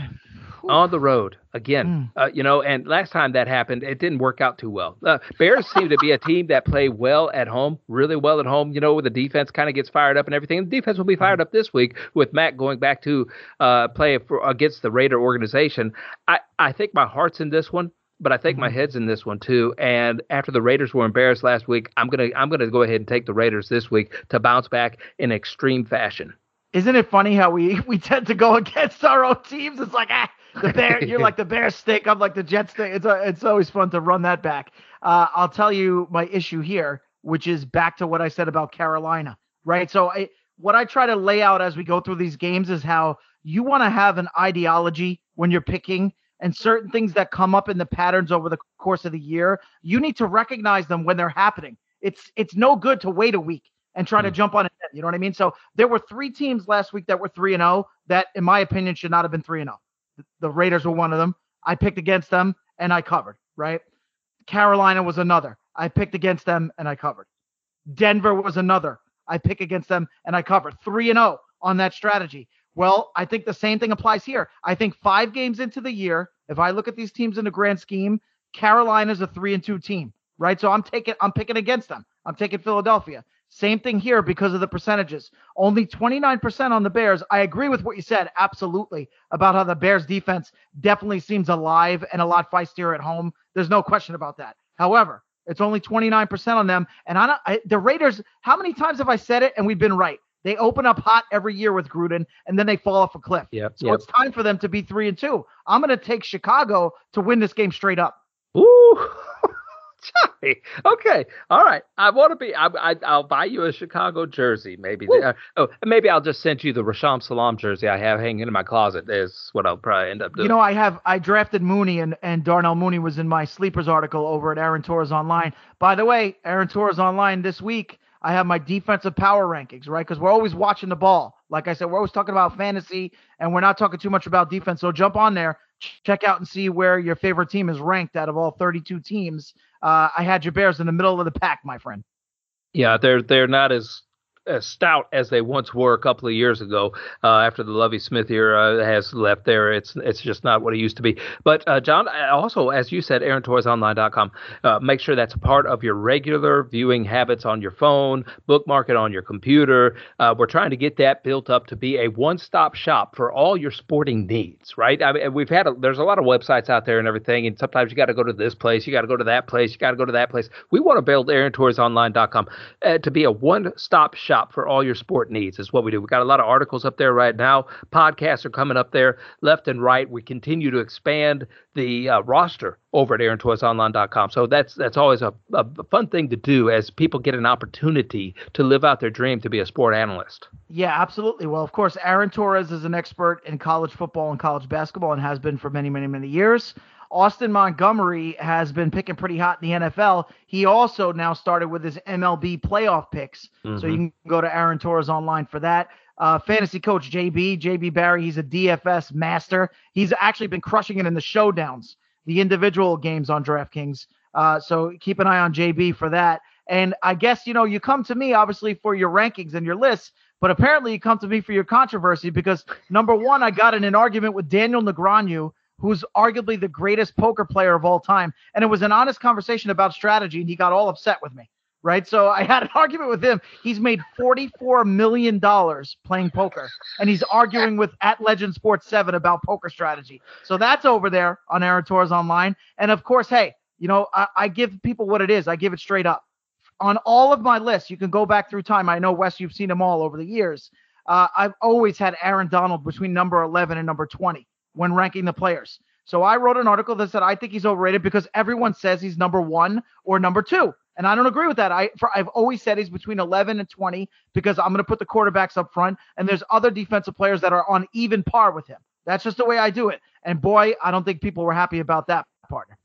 On the road again, mm. uh, you know, and last time that happened, it didn't work out too well. Uh, Bears seem to be a team that play well at home, really well at home. You know, the defense kind of gets fired up and everything. The defense will be fired mm. up this week with Matt going back to uh, play for, against the Raider organization. I, I think my heart's in this one but I think my mm-hmm. head's in this one too. And after the Raiders were embarrassed last week, I'm gonna I'm gonna go ahead and take the Raiders this week to bounce back in extreme fashion. Isn't it funny how we we tend to go against our own teams? It's like ah, the bear. You're like the bear stick. I'm like the jet stick. It's a, uh, it's always fun to run that back. Uh, I'll tell you my issue here, which is back to what I said about Carolina, right? So I, what I try to lay out as we go through these games is how you want to have an ideology when you're picking and certain things that come up in the patterns over the course of the year. You need to recognize them when they're happening. It's it's no good to wait a week and try mm. to hmm. jump on it. You know what I mean? So there were three teams last week that were 3 and 0 that in my opinion should not have been 3 and 0. The Raiders were one of them. I picked against them and I covered, right? Carolina was another. I picked against them and I covered. Denver was another. I pick against them and I cover 3 and 0 on that strategy. Well, I think the same thing applies here. I think 5 games into the year, if I look at these teams in the grand scheme, Carolina's a 3 and 2 team, right? So I'm taking I'm picking against them. I'm taking Philadelphia. Same thing here because of the percentages. Only 29% on the Bears. I agree with what you said, absolutely, about how the Bears defense definitely seems alive and a lot feistier at home. There's no question about that. However, it's only 29% on them. And I, I, the Raiders, how many times have I said it and we've been right? They open up hot every year with Gruden and then they fall off a cliff. Yep, so yep. it's time for them to be three and two. I'm going to take Chicago to win this game straight up. Ooh. Johnny. Okay. All right. I want to be. I, I, will buy you a Chicago jersey. Maybe. Uh, oh, maybe I'll just send you the Rashaan Salaam jersey I have hanging in my closet. Is what I'll probably end up doing. You know, I have. I drafted Mooney, and and Darnell Mooney was in my sleepers article over at Aaron Torres Online. By the way, Aaron Torres Online this week. I have my defensive power rankings, right? Because we're always watching the ball. Like I said, we're always talking about fantasy, and we're not talking too much about defense. So jump on there, check out and see where your favorite team is ranked out of all 32 teams. Uh, I had your Bears in the middle of the pack, my friend. Yeah, they're they're not as as stout as they once were a couple of years ago. Uh, after the Lovie Smith era has left there, it's it's just not what it used to be. But uh, John, also as you said, AaronTorresOnline.com. Uh, make sure that's part of your regular viewing habits on your phone. Bookmark it on your computer. Uh, we're trying to get that built up to be a one-stop shop for all your sporting needs. Right? I mean, we've had a, there's a lot of websites out there and everything, and sometimes you got to go to this place, you got to go to that place, you got to go to that place. We want to build AaronTorresOnline.com uh, to be a one-stop shop shop for all your sport needs is what we do. We got a lot of articles up there right now. Podcasts are coming up there left and right. We continue to expand the uh, roster over at AaronTorresOnline.com. So that's that's always a, a fun thing to do as people get an opportunity to live out their dream to be a sport analyst. Yeah, absolutely. Well, of course, Aaron Torres is an expert in college football and college basketball and has been for many, many, many years. Austin Montgomery has been picking pretty hot in the NFL. He also now started with his MLB playoff picks. Mm-hmm. So you can go to Aaron Torres online for that. Uh, fantasy coach JB, JB Barry, he's a DFS master. He's actually been crushing it in the showdowns, the individual games on DraftKings. Uh, so keep an eye on JB for that. And I guess, you know, you come to me obviously for your rankings and your lists, but apparently you come to me for your controversy because number one, I got in an argument with Daniel Negreanu who's arguably the greatest poker player of all time. And it was an honest conversation about strategy, and he got all upset with me. Right. So I had an argument with him. He's made $44 million playing poker, and he's arguing with at Legend Sports 7 about poker strategy. So that's over there on Aaron Torres Online. And of course, hey, you know, I, I give people what it is, I give it straight up. On all of my lists, you can go back through time. I know, Wes, you've seen them all over the years. Uh, I've always had Aaron Donald between number 11 and number 20 when ranking the players. So I wrote an article that said I think he's overrated because everyone says he's number one or number two. And I don't agree with that. I for, I've always said he's between 11 and 20 because I'm going to put the quarterbacks up front, and there's other defensive players that are on even par with him. That's just the way I do it. And boy, I don't think people were happy about that partner.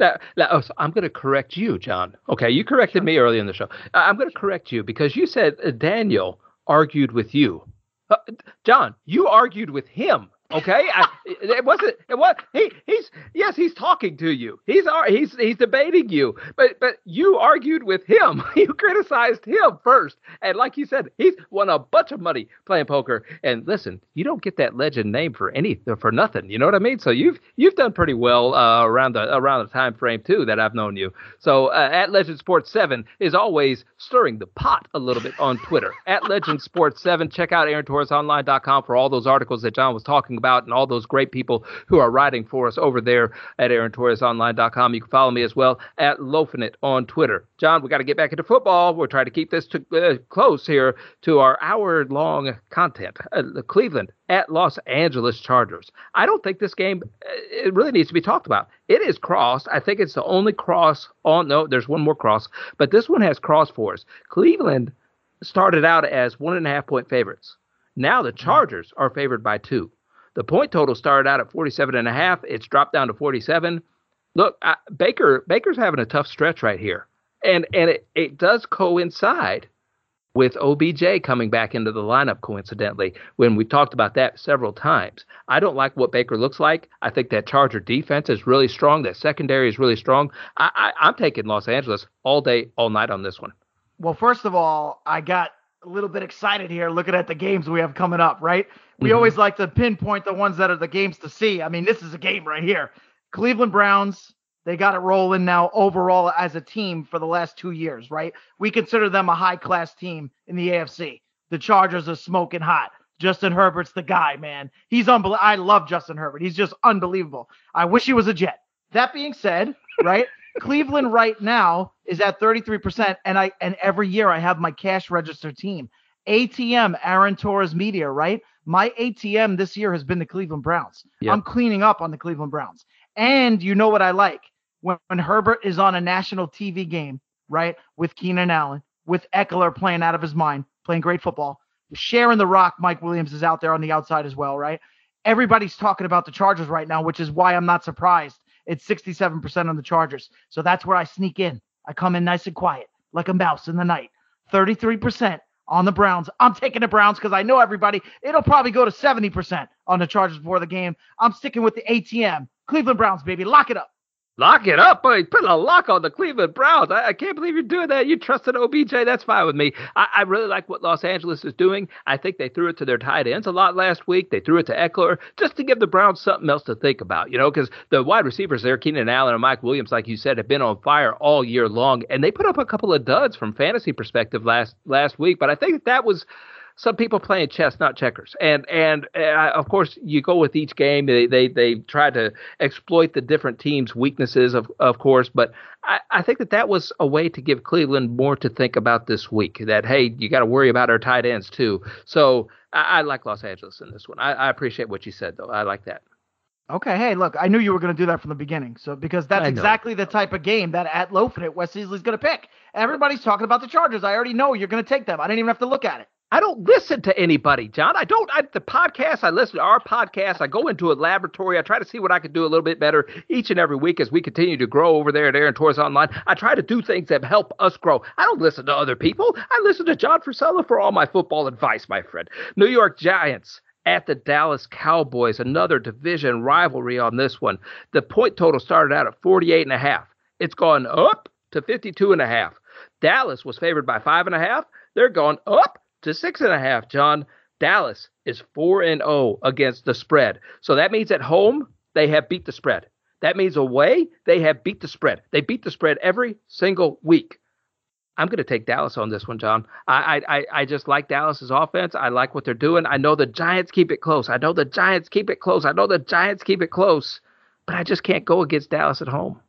Now, now oh, so I'm going to correct you, John. Okay, you corrected me early in the show. I'm going to correct you because you said uh, Daniel argued with you. Uh, John, you argued with him. Okay, I, it wasn't. It was he. He's yes, he's talking to you. He's he's he's debating you. But but you argued with him. You criticized him first, and like you said, he's won a bunch of money playing poker. And listen, you don't get that legend name for any for nothing. You know what I mean? So you've you've done pretty well uh, around the around the time frame too that I've known you. So uh, at Legend Sports Seven is always stirring the pot a little bit on Twitter. at Legend Sports Seven, check out AaronTorresOnline.com for all those articles that John was talking about and all those great people who are writing for us over there at AaronTorresOnline.com. You can follow me as well at Lofinit on Twitter. John, we got to get back into football. We're trying to keep this to, uh, close here to our hour long content. Uh, the Cleveland at Los Angeles Chargers. I don't think this game uh, it really needs to be talked about. It is crossed. I think it's the only cross on. No, there's one more cross, but this one has cross for us. Cleveland started out as one and a half point favorites. Now the Chargers are favored by two. The point total started out at 47 and a half. It's dropped down to 47. Look, I, Baker Baker's having a tough stretch right here. And and it, it does coincide with OBJ coming back into the lineup coincidentally when we talked about that several times. I don't like what Baker looks like. I think that Charger defense is really strong. That secondary is really strong. I, I, I'm taking Los Angeles all day, all night on this one. Well, first of all, I got a little bit excited here looking at the games we have coming up, right? We mm-hmm. always like to pinpoint the ones that are the games to see. I mean, this is a game right here. Cleveland Browns, they got it rolling now overall as a team for the last two years, right? We consider them a high class team in the AFC. The Chargers are smoking hot. Justin Herbert's the guy, man. He's unbelievable. I love Justin Herbert. He's just unbelievable. I wish he was a Jet. That being said, right? Cleveland right now is at 33%, and I and every year I have my cash register team. ATM, Aaron Torres Media, right? My ATM this year has been the Cleveland Browns. Yep. I'm cleaning up on the Cleveland Browns. And you know what I like? When, when Herbert is on a national TV game, right? With Keenan Allen, with Ekeler playing out of his mind, playing great football, sharing the rock, Mike Williams is out there on the outside as well, right? Everybody's talking about the Chargers right now, which is why I'm not surprised it's 67% on the Chargers. So that's where I sneak in. I come in nice and quiet, like a mouse in the night. 33% on the Browns. I'm taking the Browns because I know everybody. It'll probably go to 70% on the Chargers before the game. I'm sticking with the ATM. Cleveland Browns, baby. Lock it up. Lock it up, boy. Put a lock on the Cleveland Browns. I, I, can't believe you're doing that. You trusted OBJ. That's fine with me. I, I, really like what Los Angeles is doing. I think they threw it to their tight ends a lot last week. They threw it to Ekeler just to give the Browns something else to think about, you know, because the wide receivers there, Keenan Allen and Mike Williams, like you said, have been on fire all year long. And they put up a couple of duds from fantasy perspective last last week. But I think that was some people playing chess, not checkers. And and uh, of course, you go with each game. They they they try to exploit the different teams' weaknesses, of of course. But I, I think that that was a way to give Cleveland more to think about this week. That hey, you got to worry about our tight ends too. So I, I like Los Angeles in this one. I, I appreciate what you said though. I like that. Okay, hey, look, I knew you were going to do that from the beginning. So because that's exactly the type of game that at Loafit Wes Easley's going to pick. Everybody's talking about the Chargers. I already know you're going to take them. I didn't even have to look at it. I don't listen to anybody, John. I don't. I, the podcast, I listen to our podcast. I go into a laboratory. I try to see what I can do a little bit better each and every week as we continue to grow over there at Aaron Torres Online. I try to do things that help us grow. I don't listen to other people. I listen to John Frisella for all my football advice, my friend. New York Giants at the Dallas Cowboys, another division rivalry on this one. The point total started out at 48 and a half. It's gone up to 52 and a half. Dallas was favored by five and a half. They're gone up to six and a half, John. Dallas is four and zero oh against the spread. So that means at home they have beat the spread. That means away they have beat the spread. They beat the spread every single week. I'm going to take Dallas on this one, John. I, I I just like Dallas's offense. I like what they're doing. I know the Giants keep it close. I know the Giants keep it close. I know the Giants keep it close, but I just can't go against Dallas at home.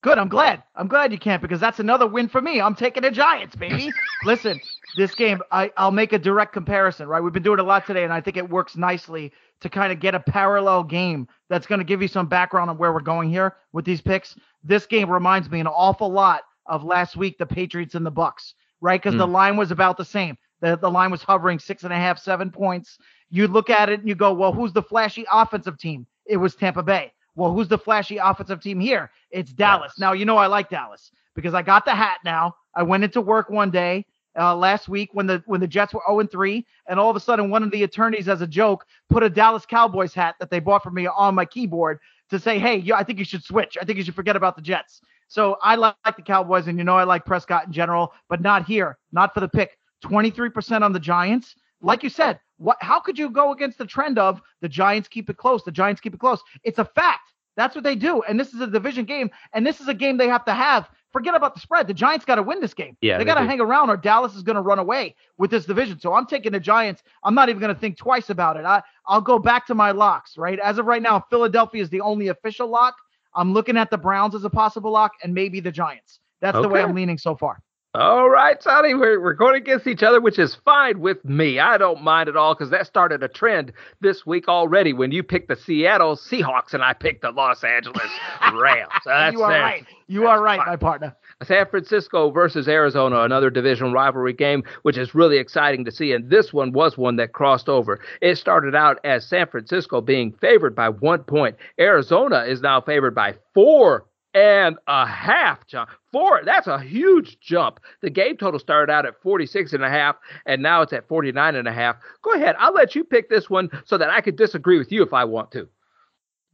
Good. I'm glad. I'm glad you can't because that's another win for me. I'm taking the Giants, baby. Listen, this game, I, I'll make a direct comparison, right? We've been doing a lot today, and I think it works nicely to kind of get a parallel game that's going to give you some background on where we're going here with these picks. This game reminds me an awful lot of last week, the Patriots and the Bucks, right? Because mm. the line was about the same. The, the line was hovering six and a half, seven points. You look at it and you go, well, who's the flashy offensive team? It was Tampa Bay. Well, who's the flashy offensive team here? It's Dallas. Now, you know I like Dallas because I got the hat now. I went into work one day uh, last week when the when the Jets were 0 3, and all of a sudden one of the attorneys, as a joke, put a Dallas Cowboys hat that they bought for me on my keyboard to say, "Hey, I think you should switch. I think you should forget about the Jets." So I like the Cowboys, and you know I like Prescott in general, but not here, not for the pick. 23% on the Giants. Like you said, what? How could you go against the trend of the Giants keep it close? The Giants keep it close. It's a fact. That's what they do. And this is a division game, and this is a game they have to have. Forget about the spread. The Giants got to win this game. Yeah, they, they got to hang around, or Dallas is going to run away with this division. So I'm taking the Giants. I'm not even going to think twice about it. I I'll go back to my locks. Right as of right now, Philadelphia is the only official lock. I'm looking at the Browns as a possible lock, and maybe the Giants. That's okay. the way I'm leaning so far. All right, Sonny, we're, we're going against each other, which is fine with me. I don't mind at all because that started a trend this week already when you picked the Seattle Seahawks and I picked the Los Angeles Rams. So you are right. You are right, fine. my partner. San Francisco versus Arizona, another division rivalry game, which is really exciting to see. And this one was one that crossed over. It started out as San Francisco being favored by one point. Arizona is now favored by four and a half, John. Four, that's a huge jump. The game total started out at 46 and a half, and now it's at 49 and a half. Go ahead. I'll let you pick this one so that I could disagree with you if I want to.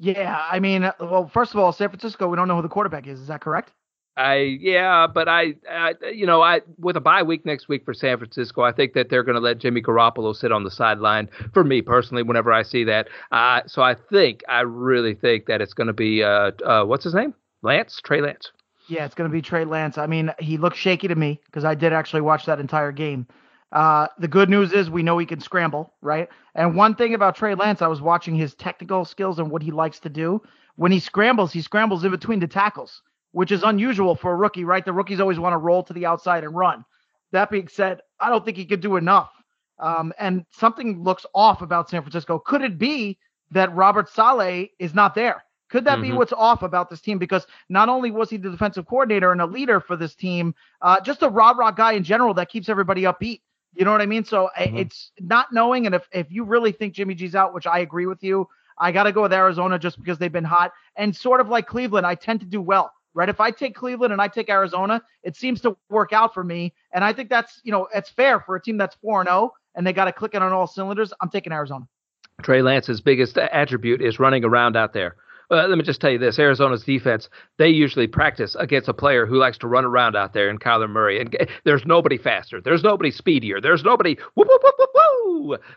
Yeah, I mean, well, first of all, San Francisco, we don't know who the quarterback is. Is that correct? I yeah, but I, I you know I with a bye week next week for San Francisco, I think that they're going to let Jimmy Garoppolo sit on the sideline. For me personally, whenever I see that, uh, so I think I really think that it's going to be uh, uh, what's his name, Lance Trey Lance. Yeah, it's going to be Trey Lance. I mean, he looked shaky to me because I did actually watch that entire game. Uh, the good news is we know he can scramble, right? And one thing about Trey Lance, I was watching his technical skills and what he likes to do. When he scrambles, he scrambles in between the tackles which is unusual for a rookie, right? The rookies always want to roll to the outside and run. That being said, I don't think he could do enough. Um, and something looks off about San Francisco. Could it be that Robert Saleh is not there? Could that mm-hmm. be what's off about this team? Because not only was he the defensive coordinator and a leader for this team, uh, just a rah rah guy in general that keeps everybody upbeat. You know what I mean? So mm-hmm. it's not knowing. And if, if you really think Jimmy G's out, which I agree with you, I got to go with Arizona just because they've been hot. And sort of like Cleveland, I tend to do well right? If I take Cleveland and I take Arizona, it seems to work out for me. And I think that's, you know, it's fair for a team that's 4 0 and they got to click it on all cylinders. I'm taking Arizona. Trey Lance's biggest attribute is running around out there. Uh, let me just tell you this: Arizona's defense, they usually practice against a player who likes to run around out there in Kyler Murray. And there's nobody faster. There's nobody speedier. There's nobody whoop, whoop, whoop, whoop,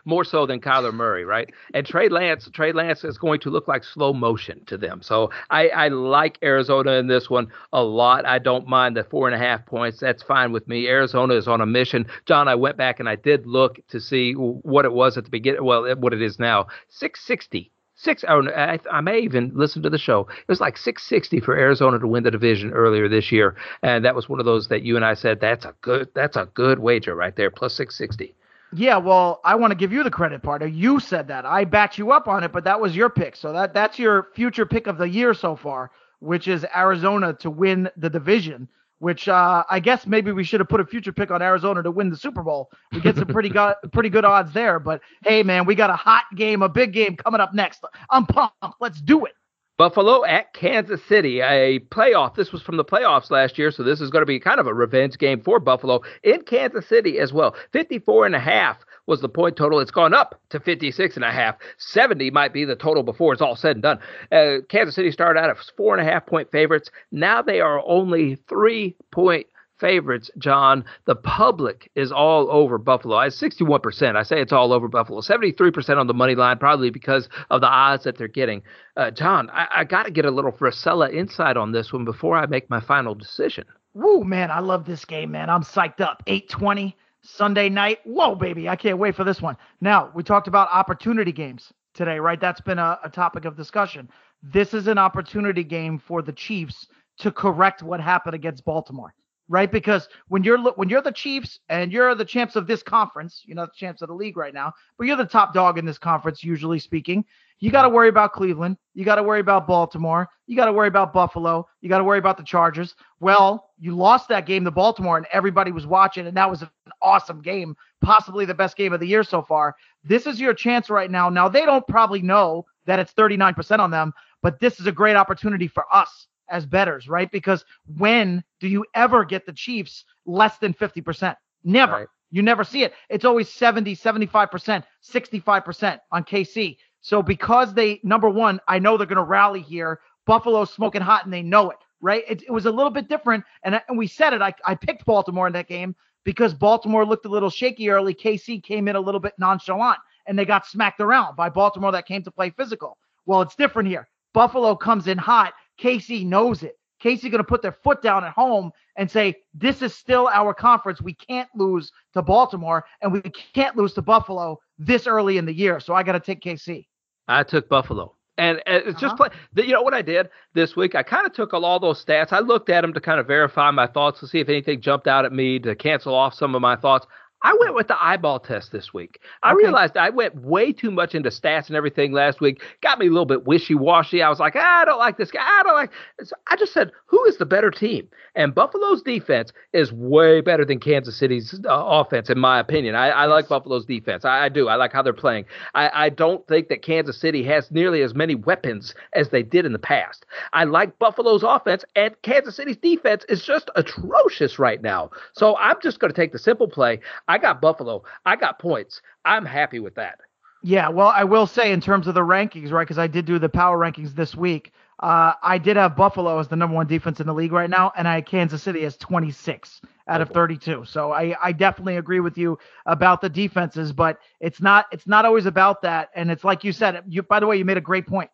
more so than Kyler Murray, right? And Trey Lance, Trey Lance is going to look like slow motion to them. So I, I like Arizona in this one a lot. I don't mind the four and a half points. That's fine with me. Arizona is on a mission. John, I went back and I did look to see what it was at the beginning. Well, what it is now, 660 six. Oh, I, I may even listen to the show. It was like 660 for Arizona to win the division earlier this year, and that was one of those that you and I said that's a good that's a good wager right there, plus 660. Yeah, well, I want to give you the credit part. You said that. I backed you up on it, but that was your pick. So that that's your future pick of the year so far, which is Arizona to win the division which uh, I guess maybe we should have put a future pick on Arizona to win the Super Bowl. We get some pretty good, pretty good odds there. But hey, man, we got a hot game, a big game coming up next. I'm pumped. Let's do it. Buffalo at Kansas City, a playoff. This was from the playoffs last year, so this is going to be kind of a revenge game for Buffalo in Kansas City as well. 54 and a half was the point total. It's gone up to 56 and a half. 70 might be the total before it's all said and done. Uh, Kansas City started out as four and a half point favorites. Now they are only three point favorites, John. The public is all over Buffalo. I 61%. I say it's all over Buffalo. 73% on the money line, probably because of the odds that they're getting. Uh, John, I, I got to get a little Frisella insight on this one before I make my final decision. Woo, man, I love this game, man. I'm psyched up. 820. Sunday night. Whoa, baby. I can't wait for this one. Now, we talked about opportunity games today, right? That's been a, a topic of discussion. This is an opportunity game for the Chiefs to correct what happened against Baltimore, right? Because when you're when you're the Chiefs and you're the champs of this conference, you're not the champs of the league right now, but you're the top dog in this conference, usually speaking. You got to worry about Cleveland. You got to worry about Baltimore. You got to worry about Buffalo. You got to worry about the Chargers. Well, you lost that game to Baltimore and everybody was watching, and that was an awesome game, possibly the best game of the year so far. This is your chance right now. Now, they don't probably know that it's 39% on them, but this is a great opportunity for us as bettors, right? Because when do you ever get the Chiefs less than 50%? Never. Right. You never see it. It's always 70, 75%, 65% on KC. So because they number one, I know they're going to rally here. Buffalo's smoking hot and they know it, right? It, it was a little bit different, and, and we said it. I, I picked Baltimore in that game because Baltimore looked a little shaky early. KC came in a little bit nonchalant, and they got smacked around by Baltimore that came to play physical. Well, it's different here. Buffalo comes in hot. KC knows it. KC going to put their foot down at home and say, "This is still our conference. We can't lose to Baltimore, and we can't lose to Buffalo this early in the year." So I got to take KC. I took Buffalo. And, it's just uh-huh. play. You know what I did this week? I kind of took all those stats. I looked at them to kind of verify my thoughts to see if anything jumped out at me to cancel off some of my thoughts. I went with the eyeball test this week. I okay. realized I went way too much into stats and everything last week. Got me a little bit wishy washy. I was like, ah, I don't like this guy. I don't like. So I just said, who is the better team? And Buffalo's defense is way better than Kansas City's uh, offense, in my opinion. I, I like Buffalo's defense. I, I, do. I like how they're playing. I, I don't think that Kansas City has nearly as many weapons as they did in the past. I like Buffalo's offense, and Kansas City's defense is just atrocious right now. So I'm just going to take the simple play. I got Buffalo. I got points. I'm happy with that. Yeah, well, I will say in terms of the rankings, right? Because I did do the power rankings this week. Uh, I did have Buffalo as the number one defense in the league right now, and I had Kansas City as 26 out of 32. So I, I definitely agree with you about the defenses, but it's not it's not always about that. And it's like you said. You by the way, you made a great point.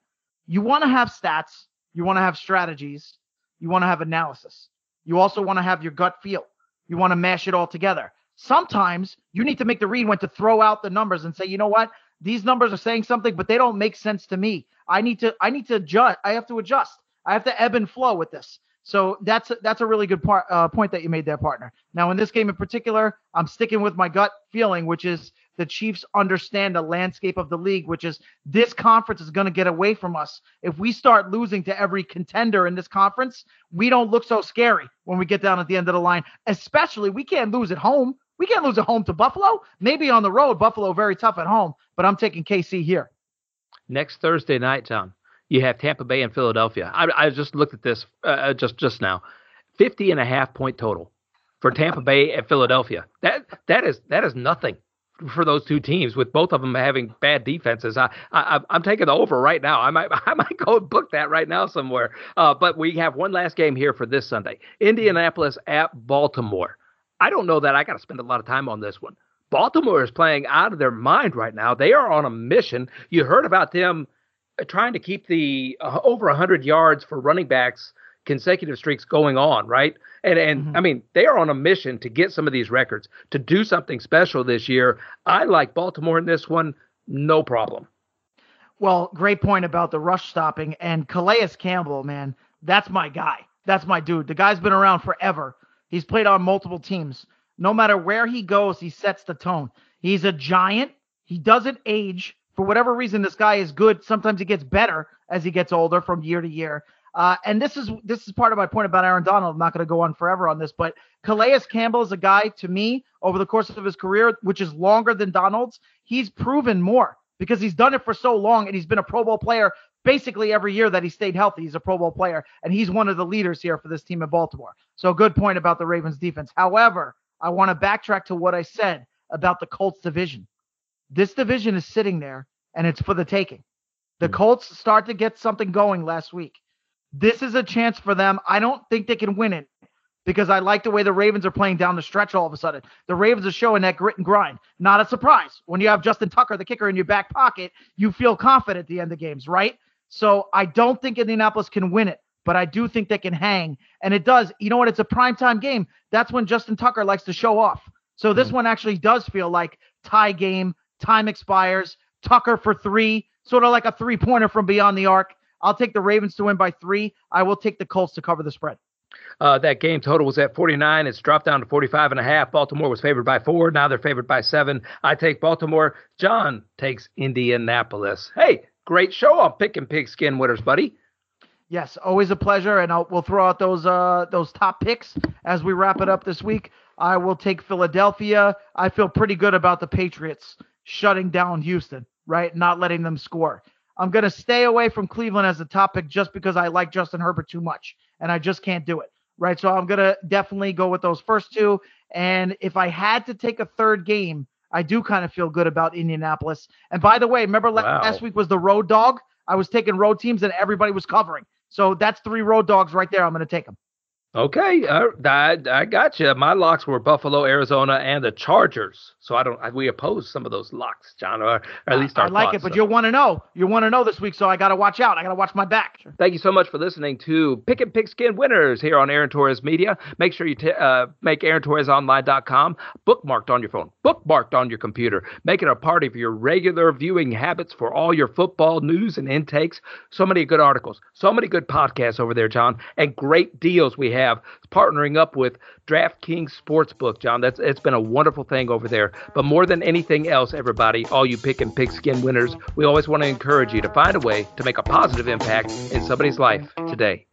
You want to have stats, you want to have strategies, you want to have analysis. You also want to have your gut feel. You want to mash it all together. Sometimes you need to make the read when to throw out the numbers and say, you know what, these numbers are saying something, but they don't make sense to me. I need to I need to adjust. I have to adjust. I have to ebb and flow with this. So that's that's a really good part uh, point that you made there, partner. Now in this game in particular, I'm sticking with my gut feeling, which is the Chiefs understand the landscape of the league, which is this conference is going to get away from us. If we start losing to every contender in this conference, we don't look so scary when we get down at the end of the line. Especially, we can't lose at home. We can't lose at home to Buffalo. Maybe on the road, Buffalo very tough at home, but I'm taking KC here next Thursday night, John, you have Tampa Bay and Philadelphia. I, I just looked at this uh, uh, just just now. 50 and a half point total for Tampa Bay and Philadelphia. That that is that is nothing for those two teams with both of them having bad defenses. I, I I'm taking the over right now. I might I might go book that right now somewhere. Uh, but we have one last game here for this Sunday. Indianapolis at Baltimore. I don't know that I got to spend a lot of time on this one. Baltimore is playing out of their mind right now. They are on a mission. You heard about them uh, trying to keep the uh, over 100 yards for running backs consecutive streaks going on, right? And and mm-hmm. I mean, they are on a mission to get some of these records, to do something special this year. I like Baltimore in this one, no problem. Well, great point about the rush stopping and Calais Campbell, man. That's my guy. That's my dude. The guy's been around forever. He's played on multiple teams. No matter where he goes, he sets the tone. He's a giant. He doesn't age. For whatever reason, this guy is good. Sometimes he gets better as he gets older from year to year. Uh, and this is this is part of my point about Aaron Donald. I'm not going to go on forever on this, but Calais Campbell is a guy to me over the course of his career, which is longer than Donald's. He's proven more because he's done it for so long and he's been a Pro Bowl player basically every year that he stayed healthy. He's a Pro Bowl player and he's one of the leaders here for this team in Baltimore. So good point about the Ravens defense. However, I want to backtrack to what I said about the Colts division. This division is sitting there and it's for the taking. The hmm. Colts start to get something going last week. This is a chance for them. I don't think they can win it because I like the way the Ravens are playing down the stretch all of a sudden. The Ravens are showing that grit and grind. Not a surprise. When you have Justin Tucker, the kicker, in your back pocket, you feel confident at the end of games, right? So I don't think Indianapolis can win it but I do think they can hang. And it does. You know what? It's a primetime game. That's when Justin Tucker likes to show off. So this mm-hmm. one actually does feel like tie game. Time expires. Tucker for three, sort of like a three pointer from beyond the arc. I'll take the Ravens to win by three. I will take the Colts to cover the spread. Uh, that game total was at 49. It's dropped down to 45 and a half. Baltimore was favored by four. Now they're favored by seven. I take Baltimore. John takes Indianapolis. Hey, great show on Pickin' Pigskin winners, buddy. Yes, always a pleasure, and I'll, we'll throw out those uh, those top picks as we wrap it up this week. I will take Philadelphia. I feel pretty good about the Patriots shutting down Houston, right? Not letting them score. I'm going to stay away from Cleveland as a top pick just because I like Justin Herbert too much, and I just can't do it, right? So I'm going to definitely go with those first two. And if I had to take a third game, I do kind of feel good about Indianapolis. And by the way, remember wow. last week was the road dog? I was taking road teams and everybody was covering. So that's three road dogs right there. I'm going to take them. Okay, uh, I, I got you. My locks were Buffalo, Arizona, and the Chargers. So I don't. I, we oppose some of those locks, John, or, or at least our I like thoughts, it, but so. you want to know. You want to know this week, so I got to watch out. I got to watch my back. Thank you so much for listening to Pickin' Pigskin Winners here on Aaron Torres Media. Make sure you t- uh, make AaronTorresOnline.com bookmarked on your phone, bookmarked on your computer. Make it a part of your regular viewing habits for all your football news and intakes. So many good articles, so many good podcasts over there, John, and great deals we have partnering up with DraftKings Sportsbook, John. That's it's been a wonderful thing over there. But more than anything else, everybody, all you Pickin' Pigskin winners, we always want to encourage you to find a way to make a positive impact in somebody's life today.